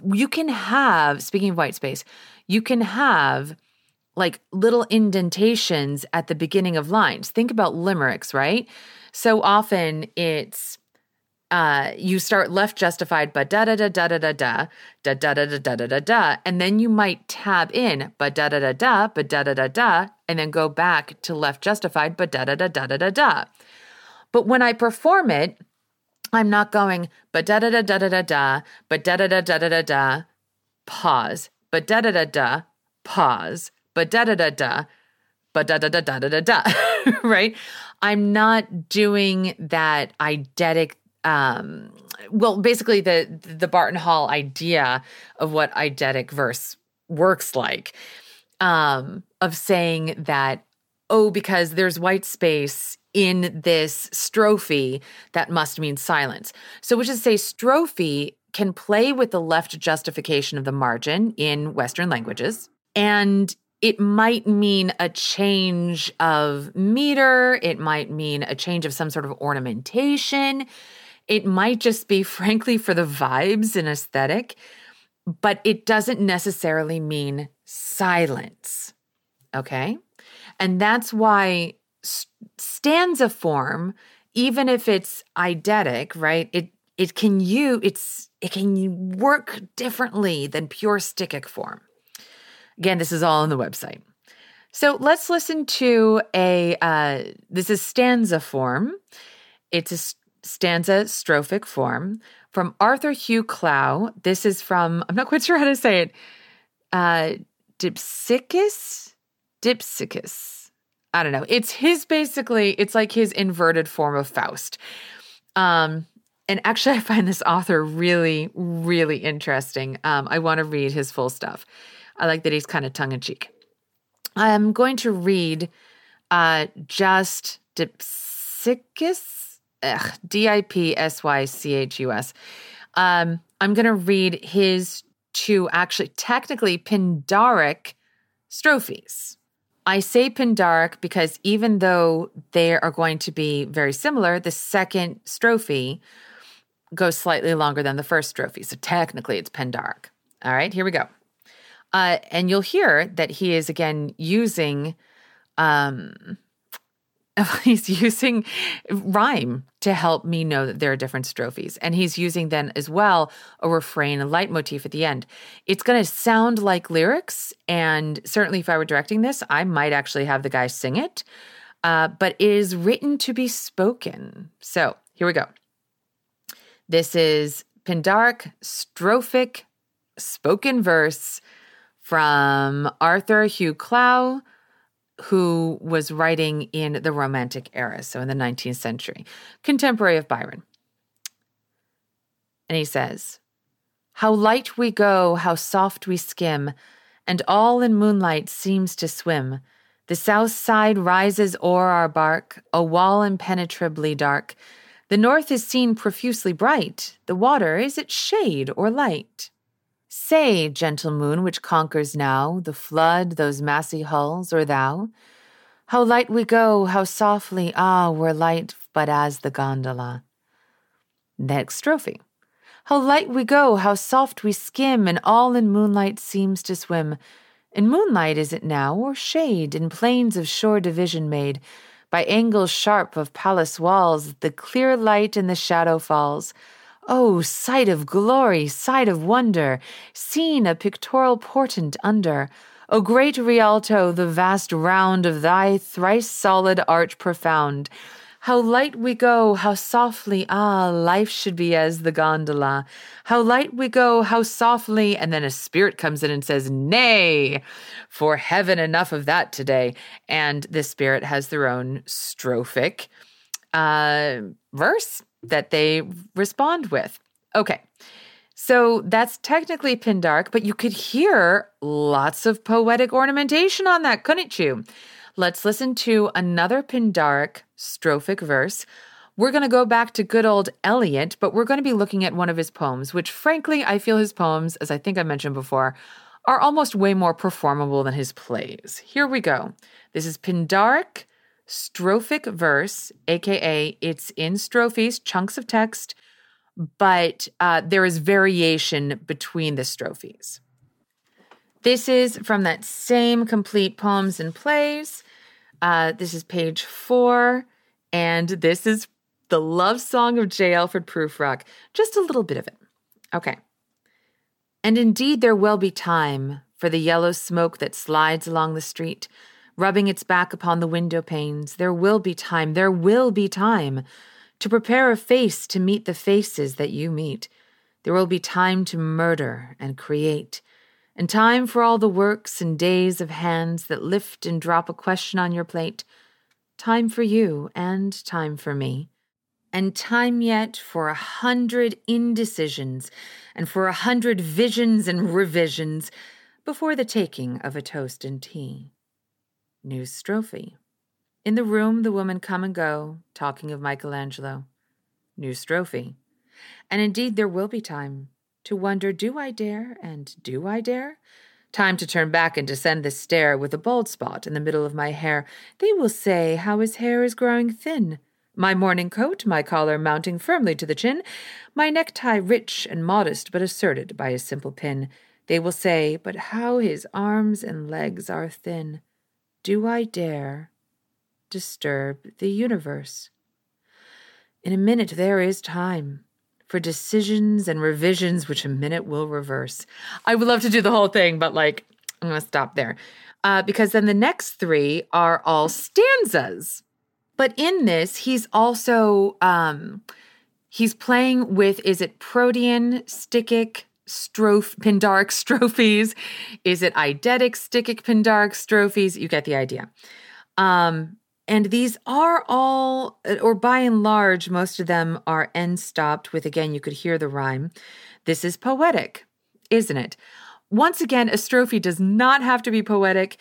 you can have, speaking of white space, you can have like little indentations at the beginning of lines. Think about limericks, right? So often it's uh, you start left justified, but da da da da da da da da da da da da da da da, and then you might tab in, but da da da da, but da da da da, and then go back to left justified, but da da da da da da da. But when I perform it, I'm not going, but da da da da da da da, but da da da da da da da, pause, but da da da da, pause, but da da da da, but da da da da da da da, right? I'm not doing that eidetic um well basically the the Barton Hall idea of what eidetic verse works like um of saying that oh because there's white space in this strophe that must mean silence. So which is to say strophe can play with the left justification of the margin in western languages and it might mean a change of meter. It might mean a change of some sort of ornamentation it might just be, (laughs) frankly, for the vibes and aesthetic, but it doesn't necessarily mean silence. Okay. And that's why stanza form, even if it's eidetic, right? It it can you it's it can work differently than pure stichic form. Again, this is all on the website. So let's listen to a uh, this is stanza form. It's a stanza strophic form from Arthur Hugh Clough. This is from, I'm not quite (laughs) sure how to say it, uh, Dipsychus? Dipsychus. I don't know. It's his basically, it's like his inverted form of Faust. Um, and actually, (laughs) I find this author really, really interesting. Um, I want to read his full stuff. I like that he's kind of tongue in cheek. I'm going to read uh, just Dipsychus D I P S Y C H U S. Um, I'm going to read his two actually technically Pindaric strophes. I say Pindaric because even though they are going to be very similar, the second strophe goes slightly longer than the first strophe. So technically it's Pindaric. All right, here we go. Uh, and you'll hear that he is again using um, (laughs) he's using rhyme to help me know that there are different strophes. And he's using then as well a refrain, a leitmotif at the end. It's going to sound like lyrics. And certainly, if I were directing this, I might actually have the guy sing it. Uh, but it is written to be spoken. So here we go. This is Pindaric strophic spoken verse from Arthur Hugh Clough who was writing in the Romantic era, so in the 19th century, contemporary of Byron. And he says, How light we go, how soft we skim, and all in moonlight seems to swim. The south side rises o'er our bark, a wall impenetrably dark. The north is seen profusely bright. The water, is it shade or light? Say, gentle moon, which conquers now the flood, those massy hulls, or thou? How light we go, how softly, ah, we're light but as the gondola. Next strophe. How light we go, how soft we skim, and all in moonlight seems to swim. In moonlight is it now, or shade, in plains of shore division made, by angles sharp of palace walls, the clear light in the shadow falls. Oh, sight of glory, sight of wonder, seen a pictorial portent under. O great Rialto, the vast round of thy thrice solid arch profound. How light we go, how softly, ah, life should be as the gondola. How light we go, how softly, and then a spirit comes in and says, Nay, for heaven enough of that today. And the spirit has their own strophic uh, verse that they respond with. Okay. So that's technically Pindaric, but you could hear lots of poetic ornamentation on that, couldn't you? Let's listen to another Pindaric strophic verse. We're going to go back to good old Eliot, but we're going to be looking at one of his poems, which frankly, I feel his poems, as I think I mentioned before, are almost way more performable than his plays. Here we go. This is Pindaric strophic verse, aka it's in strophes, chunks of text, but uh, there is variation between the strophes. This is from that same complete poems and plays. Uh, this is page four, and this is the love song of J. Alfred Prufrock. Just a little bit of it. Okay. And indeed, there will be time for the yellow smoke that slides along the street rubbing its back upon the window panes. There will be time, there will be time to prepare a face to meet the faces that you meet. There will be time to murder and create, and time for all the works and days of hands that lift and drop a question on your plate. Time for you and time for me. And time yet for a hundred indecisions and for a hundred visions and revisions before the taking of a toast and tea. New strophe. In the room the women come and go, talking of Michelangelo. New strophe. And indeed there will be time to wonder do I dare and do I dare? Time to turn back and descend the stair with a bald spot in the middle of my hair. They will say how his hair is growing thin. My morning coat, my collar mounting firmly to the chin, my necktie rich and modest but asserted by a simple pin. They will say, but how his arms and legs are thin. Do I dare disturb the universe? In a minute, there is time for decisions and revisions, which a minute will reverse. I would love to do the whole thing, but like, I'm going to stop there. Uh, because then the next three are all stanzas. But in this, he's also um, he's playing with is it protean, stichic, strophe, pindaric (laughs) strophes? Is it eidetic, stichic, pindaric strophes? You get the idea. Um, and these are all, or by and large, most of them are end stopped with, again, you could hear the rhyme. This is poetic, isn't it? Once again, a strophe does not have to be poetic.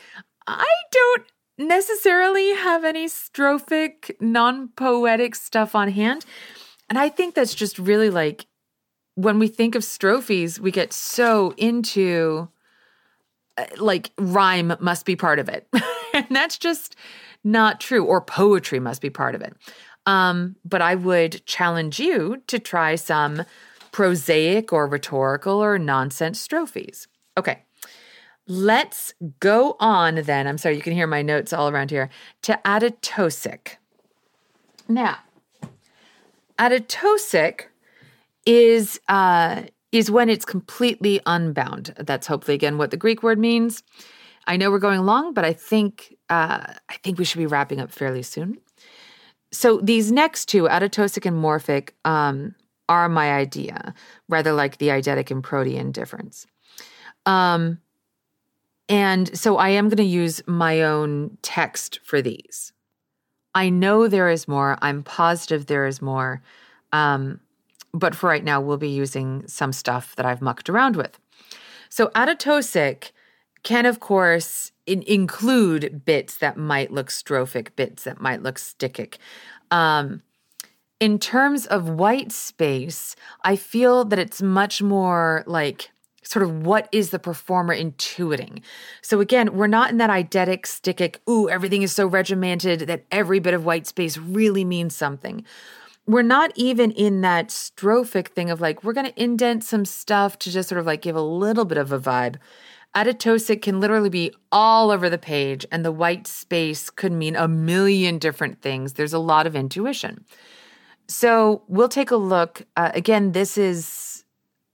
I don't necessarily have any strophic, non poetic stuff on hand. And I think that's just really like when we think of strophes, we get so into uh, like rhyme must be part of it. (laughs) and that's just not true, or poetry must be part of it. Um, but I would challenge you to try some prosaic or rhetorical or nonsense strophes. Okay. Let's go on then. I'm sorry, you can hear my notes all around here. To Atatosic. Now, atotosic is uh, is when it's completely unbound. That's hopefully again what the Greek word means. I know we're going long, but I think uh, I think we should be wrapping up fairly soon. So these next two, atotosic and morphic, um, are my idea, rather like the eidetic and protean difference. Um, and so I am going to use my own text for these. I know there is more. I'm positive there is more. Um, but for right now, we'll be using some stuff that I've mucked around with. So, atotosic can, of course, in- include bits that might look strophic, bits that might look stichic. Um, in terms of white space, I feel that it's much more like sort of what is the performer intuiting. So again, we're not in that eidetic, stichic, ooh, everything is so regimented that every bit of white space really means something. We're not even in that strophic thing of like, we're going to indent some stuff to just sort of like give a little bit of a vibe. Atotosic can literally be all over the page, and the white space could mean a million different things. There's a lot of intuition. So we'll take a look. Uh, again, this is,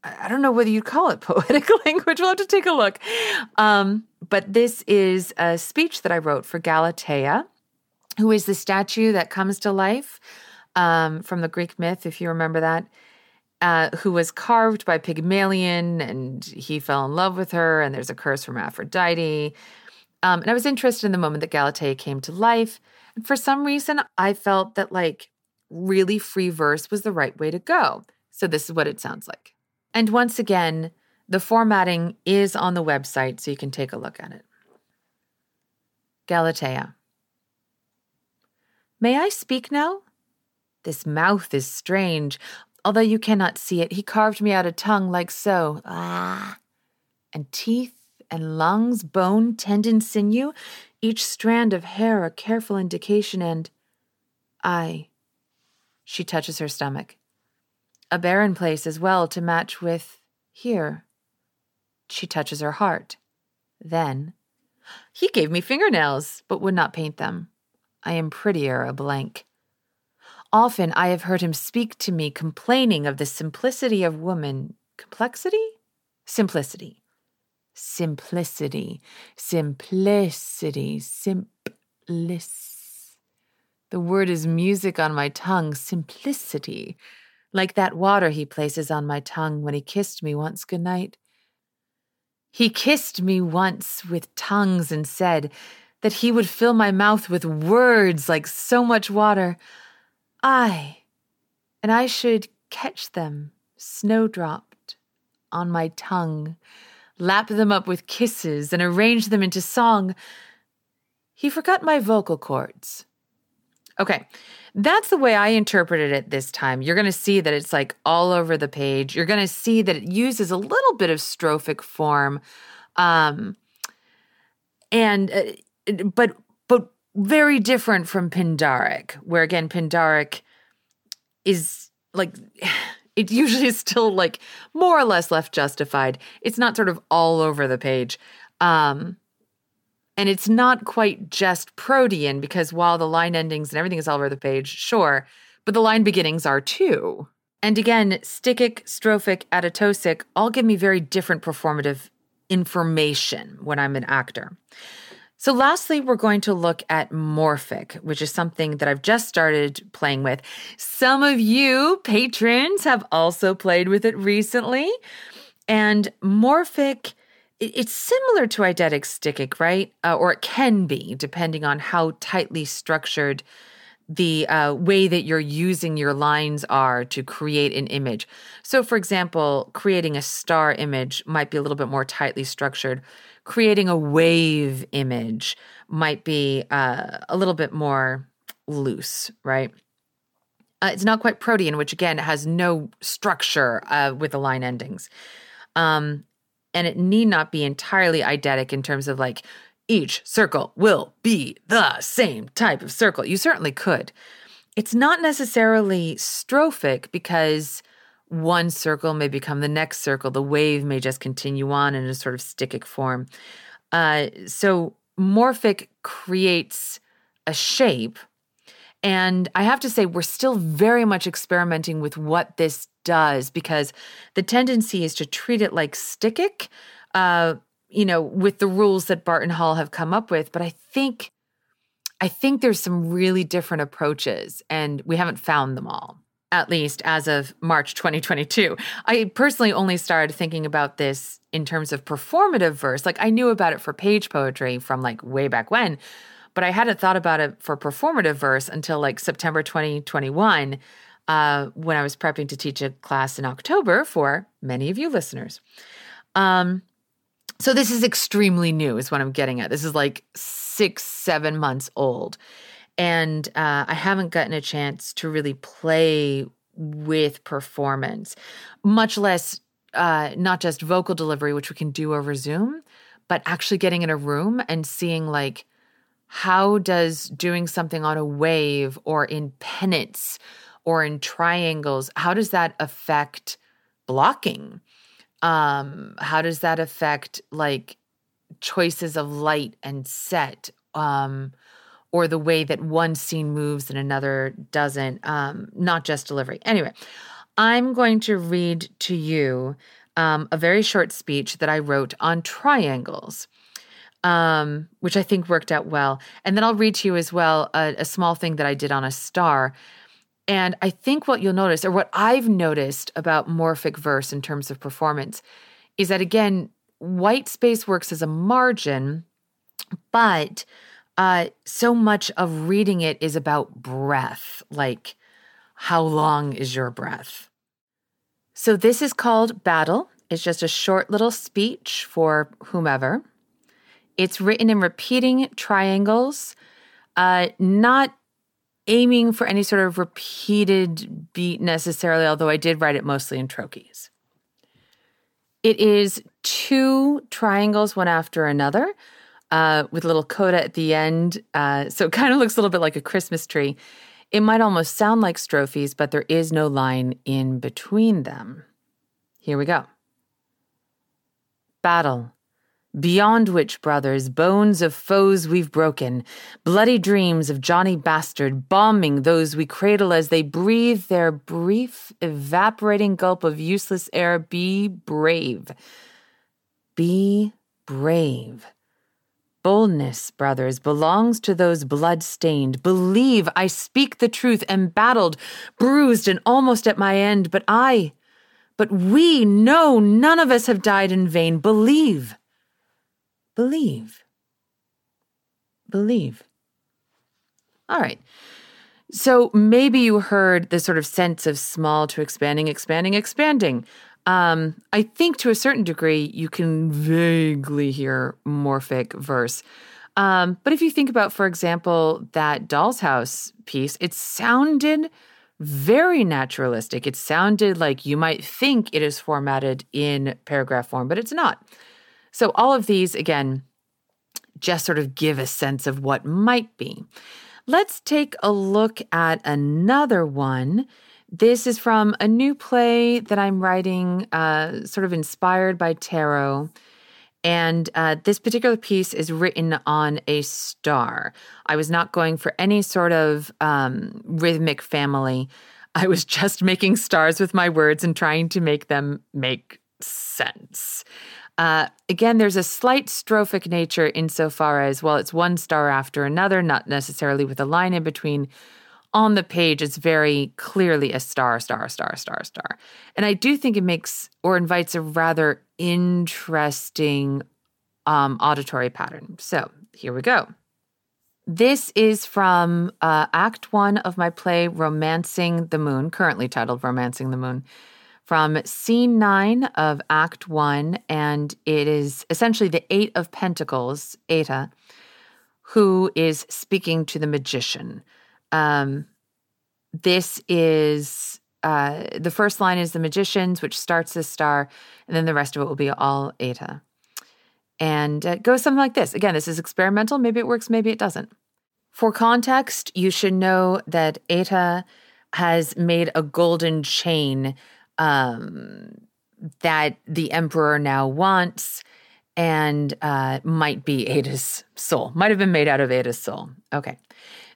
I don't know whether you'd call it (laughs) poetic language. We'll have to take a look. Um, but this is a speech that I wrote for Galatea, who is the statue that comes to life um, from the Greek myth, if you remember that, uh, who was carved by Pygmalion and he fell in love with her, and there's a curse from Aphrodite. Um, and I was interested in the moment that Galatea came to life. And for some reason, I felt that like really free verse was the right way to go. So this is what it sounds like. And once again, the formatting is on the website, so you can take a look at it. Galatea. May I speak now? This mouth is strange. Although you cannot see it, he carved me out a tongue like so. Ah. And teeth and lungs, bone, tendon, sinew, each strand of hair a careful indication, and I. She touches her stomach. A barren place as well to match with here. She touches her heart. Then, he gave me fingernails, but would not paint them. I am prettier a blank. Often I have heard him speak to me complaining of the simplicity of woman. Complexity? Simplicity. Simplicity. Simplicity. Simplis. The word is music on my tongue. Simplicity. Like that water he places on my tongue when he kissed me once good night. He kissed me once with tongues and said that he would fill my mouth with words like so much water. I, and I should catch them, snowdropped, on my tongue, lap them up with kisses, and arrange them into song. He forgot my vocal cords. Okay, that's the way I interpreted it this time. You're going to see that it's like all over the page. You're going to see that it uses a little bit of strophic form. Um, and, uh, but very different from Pindaric, where again, Pindaric is like, (sighs) it usually is still like more or less left justified. It's not sort of all over the page. Um, and it's not quite just protean because while the line endings and everything is all over the page, sure, but the line beginnings are too. And again, stichic, strophic, atotosic all give me very different performative information when I'm an actor. So, lastly, we're going to look at Morphic, which is something that I've just started playing with. Some of you patrons have also played with it recently. And Morphic, it's similar to eidetic stichic, right? Uh, or it can be, depending on how tightly structured the uh, way that you're using your lines are to create an image. So, for example, creating a star image might be a little bit more tightly structured creating a wave image might be uh, a little bit more loose, right? Uh, it's not quite protean, which again has no structure uh, with the line endings. Um, and it need not be entirely eidetic in terms of like each circle will be the same type of circle. You certainly could. It's not necessarily strophic because one circle may become the next circle. The wave may just continue on in a sort of stichic form. Uh, so morphic creates a shape And I have to say, we're still very much experimenting with what this does because the tendency is to treat it like stichic, uh, you know, with the rules that Barton Hall have come up with. But I think, I think there's some really different approaches, and we haven't found them all at least as of March 2022. I personally only started thinking about this in terms of performative verse. Like I knew about it for page poetry from like way back when, but I hadn't thought about it for performative verse until like September 2021 uh, when I was prepping to teach a class in October for many of you listeners. Um, so this is extremely new, is what I'm getting at. This is like six, seven months old and uh, I haven't gotten a chance to really play with performance, much less uh, not just vocal delivery, which we can do over Zoom, but actually getting in a room and seeing like how does doing something on a wave or in pennants or in triangles, how does that affect blocking? Um, how does that affect like choices of light and set? Um, or the way that one scene moves and another doesn't, um, not just delivery. Anyway, I'm going to read to you um, a very short speech that I wrote on triangles, um, which I think worked out well. And then I'll read to you as well a, a small thing that I did on a star. And I think what you'll notice, or what I've noticed about morphic verse in terms of performance, is that again, white space works as a margin, but uh, so much of reading it is about breath, like how long is your breath? So this is called Battle. It's just a short little speech for whomever. It's written in repeating triangles, uh, not aiming for any sort of repeated beat necessarily, although I did write it mostly in trochees. It is two triangles, one after another uh, with a little coda at the end. Uh, so it kind of looks a little bit like a Christmas tree. It might almost sound like strophes, but there is no line in between them. Here we go. Battle. Beyond which, brothers, bones of foes we've broken, bloody dreams of Johnny Bastard bombing those we cradle as they breathe their brief, evaporating gulp of useless air. Be brave. Be brave. Boldness, brothers, belongs to those blood-stained. Believe I speak the truth, embattled, bruised, and almost at my end, but I, but we know none of us have died in vain. Believe. Believe. Believe. All right. So maybe you heard the sort of sense of small to expanding, expanding, expanding. Um, I think to a certain degree, you can vaguely hear morphic verse. Um, but if you think about, for example, that Doll's House piece, it sounded very naturalistic. It sounded like you might think it is formatted in paragraph form, but it's not. So, all of these, again, just sort of give a sense of what might be. Let's take a look at another one this is from a new play that I'm writing, uh, sort of inspired by tarot. And uh, this particular piece is written on a star. I was not going for any sort of um, rhythmic family. I was (laughs) just making stars with my words and trying to make them make sense. Uh, again, there's a slight strophic nature insofar as, well, it's one star after another, not necessarily with a line in between, on the page, it's very clearly a star, star, star, star, star. And I do think it makes or invites a rather interesting um, auditory pattern. So here we go. This is from uh, Act One of my play, Romancing the Moon, currently titled Romancing the Moon, from Scene Nine of Act One. And it is essentially the Eight of Pentacles, Eta, who is speaking to the magician. Um, this is uh, the first line is the magicians, which starts as star, and then the rest of it will be all eta. And it goes something like this. Again, this is experimental. Maybe it works, maybe it doesn't. For context, you should know that Eta has made a golden chain um, that the emperor now wants and uh, might be Ada's soul, might have been made out of Ada's soul. Okay.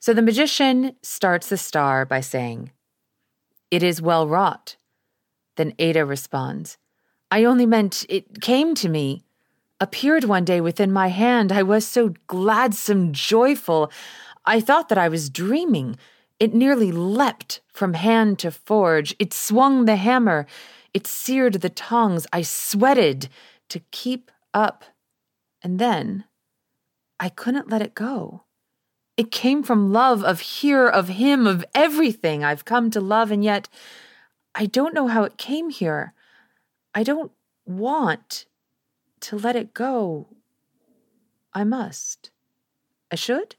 So the magician starts the star by saying, It is well wrought. Then Ada responds, I only meant it came to me, appeared one day within my hand. I was so gladsome, joyful. I thought that I was dreaming. It nearly leapt from hand to forge. It swung the hammer. It seared the tongs. I sweated to keep up. And then I couldn't let it go. It came from love of here, of him, of everything I've come to love, and yet I don't know how it came here. I don't want to let it go. I must. I should?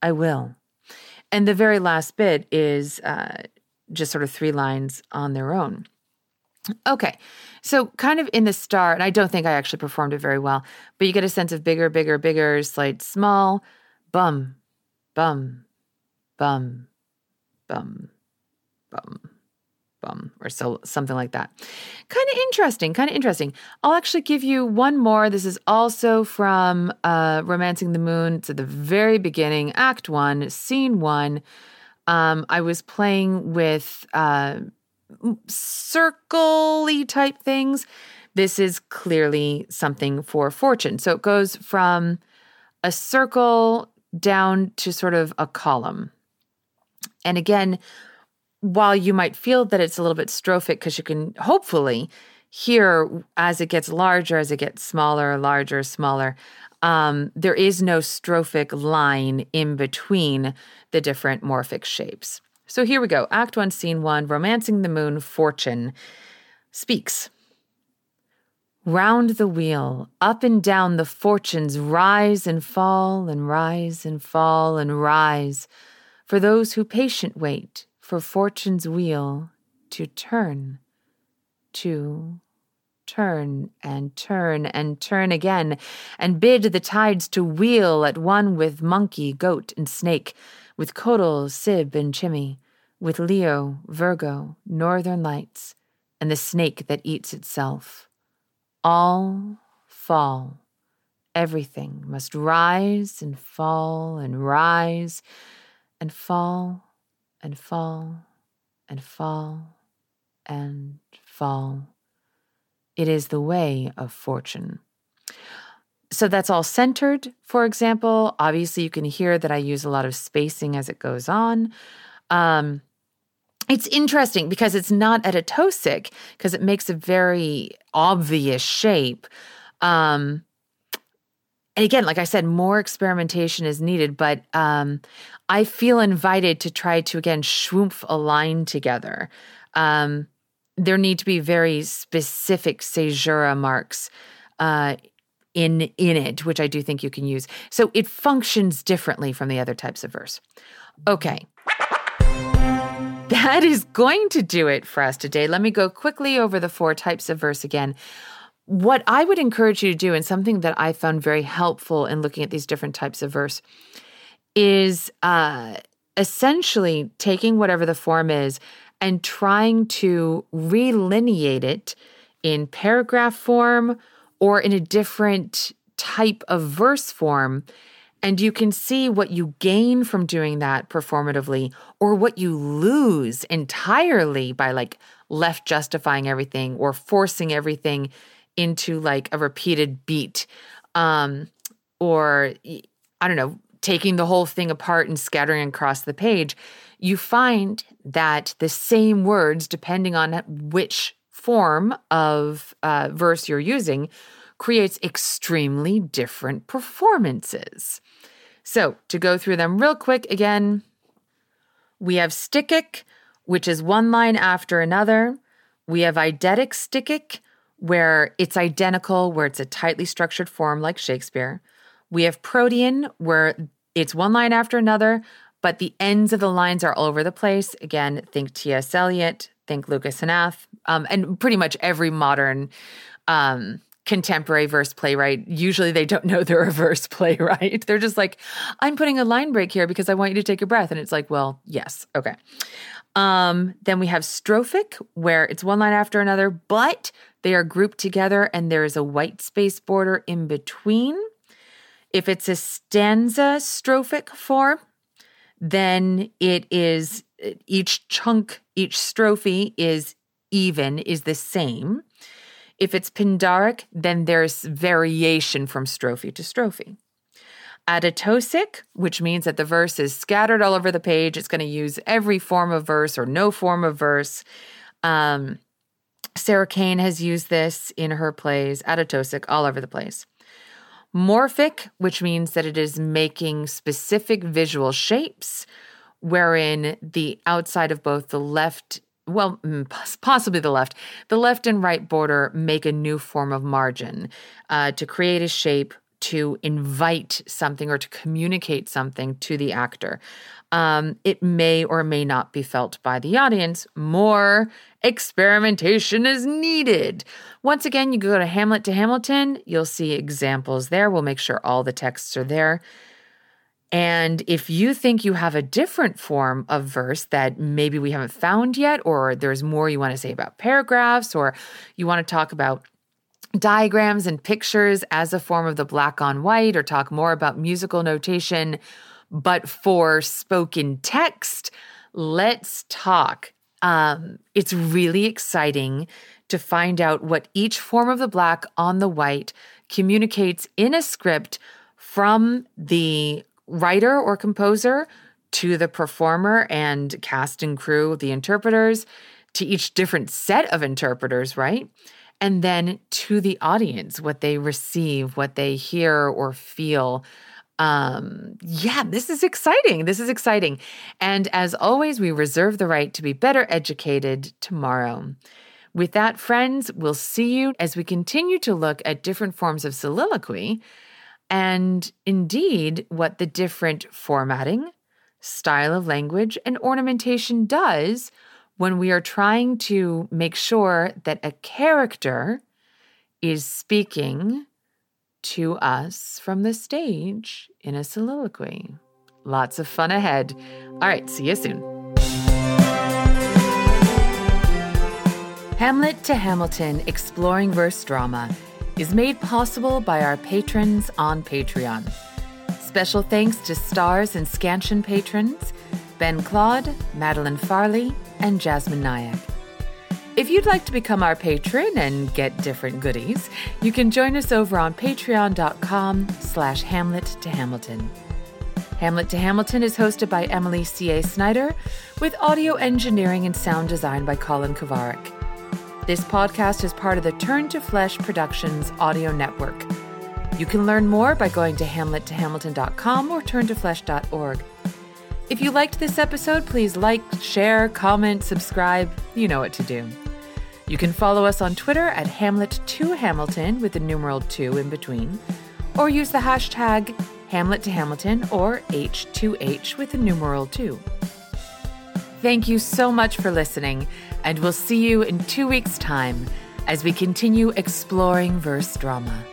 I will. And the very last bit is uh, just sort of three lines on their own. Okay, so kind of in the start, and I don't think I actually performed it very well, but you get a sense of bigger, bigger, bigger, slight, small, bum, bum, bum, bum, bum, bum, or so something like that. Kind of interesting, kind of interesting. I'll actually give you one more. This is also from uh, *Romancing the Moon*. It's at the very beginning, Act One, Scene One. Um, I was playing with. Uh, type things. This is clearly something for fortune. So it goes from a circle down to sort of a column. And again, while you might feel that it's a little bit strophic because you can hopefully hear as it gets larger, as it gets smaller, larger, smaller, um, there is no strophic line in between the different morphic shapes. So here we go. Act one, scene one Romancing the Moon, Fortune speaks. Round the wheel, up and down the fortunes rise and fall and rise and fall and rise for those who patient wait for fortune's wheel to turn, to turn and turn and turn again, and bid the tides to wheel at one with monkey, goat, and snake with Codal, Sib, and Chimmy, with Leo, Virgo, Northern Lights, and the snake that eats itself. All fall. Everything must rise and fall and rise and fall and fall and fall and fall. It is the way of fortune. So that's all centered, for example. Obviously, you can hear that I use a lot of spacing as it goes on. Um, it's interesting because it's not atotosic because it makes a very obvious shape. Um, and again, like I said, more experimentation is needed, but um, I feel invited to try to again schwoomph a line together. Um, there need to be very specific caesura marks uh, in in it, which I do think you can use. So it functions differently from the other types of verse. Okay. That is going to do it for us today. Let me go quickly over the four types of verse again. What I would encourage you to do, and something that I found very helpful in looking at these different types of verse, is uh, essentially taking whatever the form is and trying to relineate it in paragraph form or in a different type of verse form. And you can see what you gain from doing that performatively or what you lose entirely by like left justifying everything or forcing everything into like a repeated beat. Um, or I don't know, taking the whole thing apart and scattering across the page, you find that the same words, depending on which form of uh, verse you're using, creates extremely different performances. So, to go through them real quick again, we have stichic, which is one line after another. We have eidetic stichic, where it's identical, where it's a tightly structured form like Shakespeare. We have protean, where it's one line after another, but the ends of the lines are all over the place. Again, think T.S. Eliot, think Lucas Hnath, um, and pretty much every modern um, contemporary verse playwright, usually they don't know they're a verse (laughs) playwright. They're just like, I'm putting a line break here because I want you to take a breath. And it's like, well, yes, okay. Um, then we have strophic, where it's one line after another, but they are grouped together and there is a white space border in between. If it's a stanza strophic form, then it is each chunk, each strophe is even, is the same. If it's Pindaric, then there's variation from strophe to strophe. Adatosic, which means that the verse is scattered all over the page. It's going to use every form of verse or no form of verse. Um, Sarah Kane has used this in her plays, Adatosic, all over the place. Morphic, which means that it is making specific visual shapes, wherein the outside of both the left well, mm, possibly the left, the left and right border make a new form of margin uh, to create a shape to invite something or to communicate something to the actor. Um, it may or may not be felt by the audience. More experimentation is needed. Once again, you go to Hamlet to Hamilton, you'll see examples there. We'll make sure all the texts are there. And if you think you have a different form of verse that maybe we haven't found yet, or there's more you want to say about paragraphs, or you want to talk about diagrams and pictures as a form of the black on white, or talk more about musical notation, but for spoken text, let's talk. Um, it's really exciting to find out what each form of the black on the white communicates in a script from the writer or composer to the performer and cast and crew, the interpreters, to each different set of interpreters, right? And then to the audience, what they receive, what they hear or feel. Um, yeah, this is exciting. This is exciting. And as always, we reserve the right to be better educated tomorrow. With that, friends, we'll see you as we continue to look at different forms of soliloquy and indeed what the different formatting, style of language, and ornamentation does when we are trying to make sure that a character is speaking to us from the stage in a soliloquy. Lots of fun ahead. All right, see you soon. Hamlet to Hamilton Exploring Verse Drama is made possible by our patrons on Patreon. Special thanks to Stars and Scansion patrons Ben Claude, Madeline Farley, and Jasmine Nyack. If you'd like to become our patron and get different goodies, you can join us over on patreon.com slash hamlet to hamilton. Hamlet to Hamilton is hosted by Emily C.A. Snyder, with audio engineering and sound design by Colin Kovarik. This podcast is part of the Turn to Flesh Productions audio network. You can learn more by going to hamlettohamilton.com or turntoflesh.org. If you liked this episode, please like, share, comment, subscribe. You know what to do. You can follow us on Twitter at Hamlet2Hamilton with the numeral 2 in between, or use the hashtag Hamlet to Hamilton or H2H with the numeral 2. Thank you so much for listening, and we'll see you in two weeks' time as we continue exploring verse drama.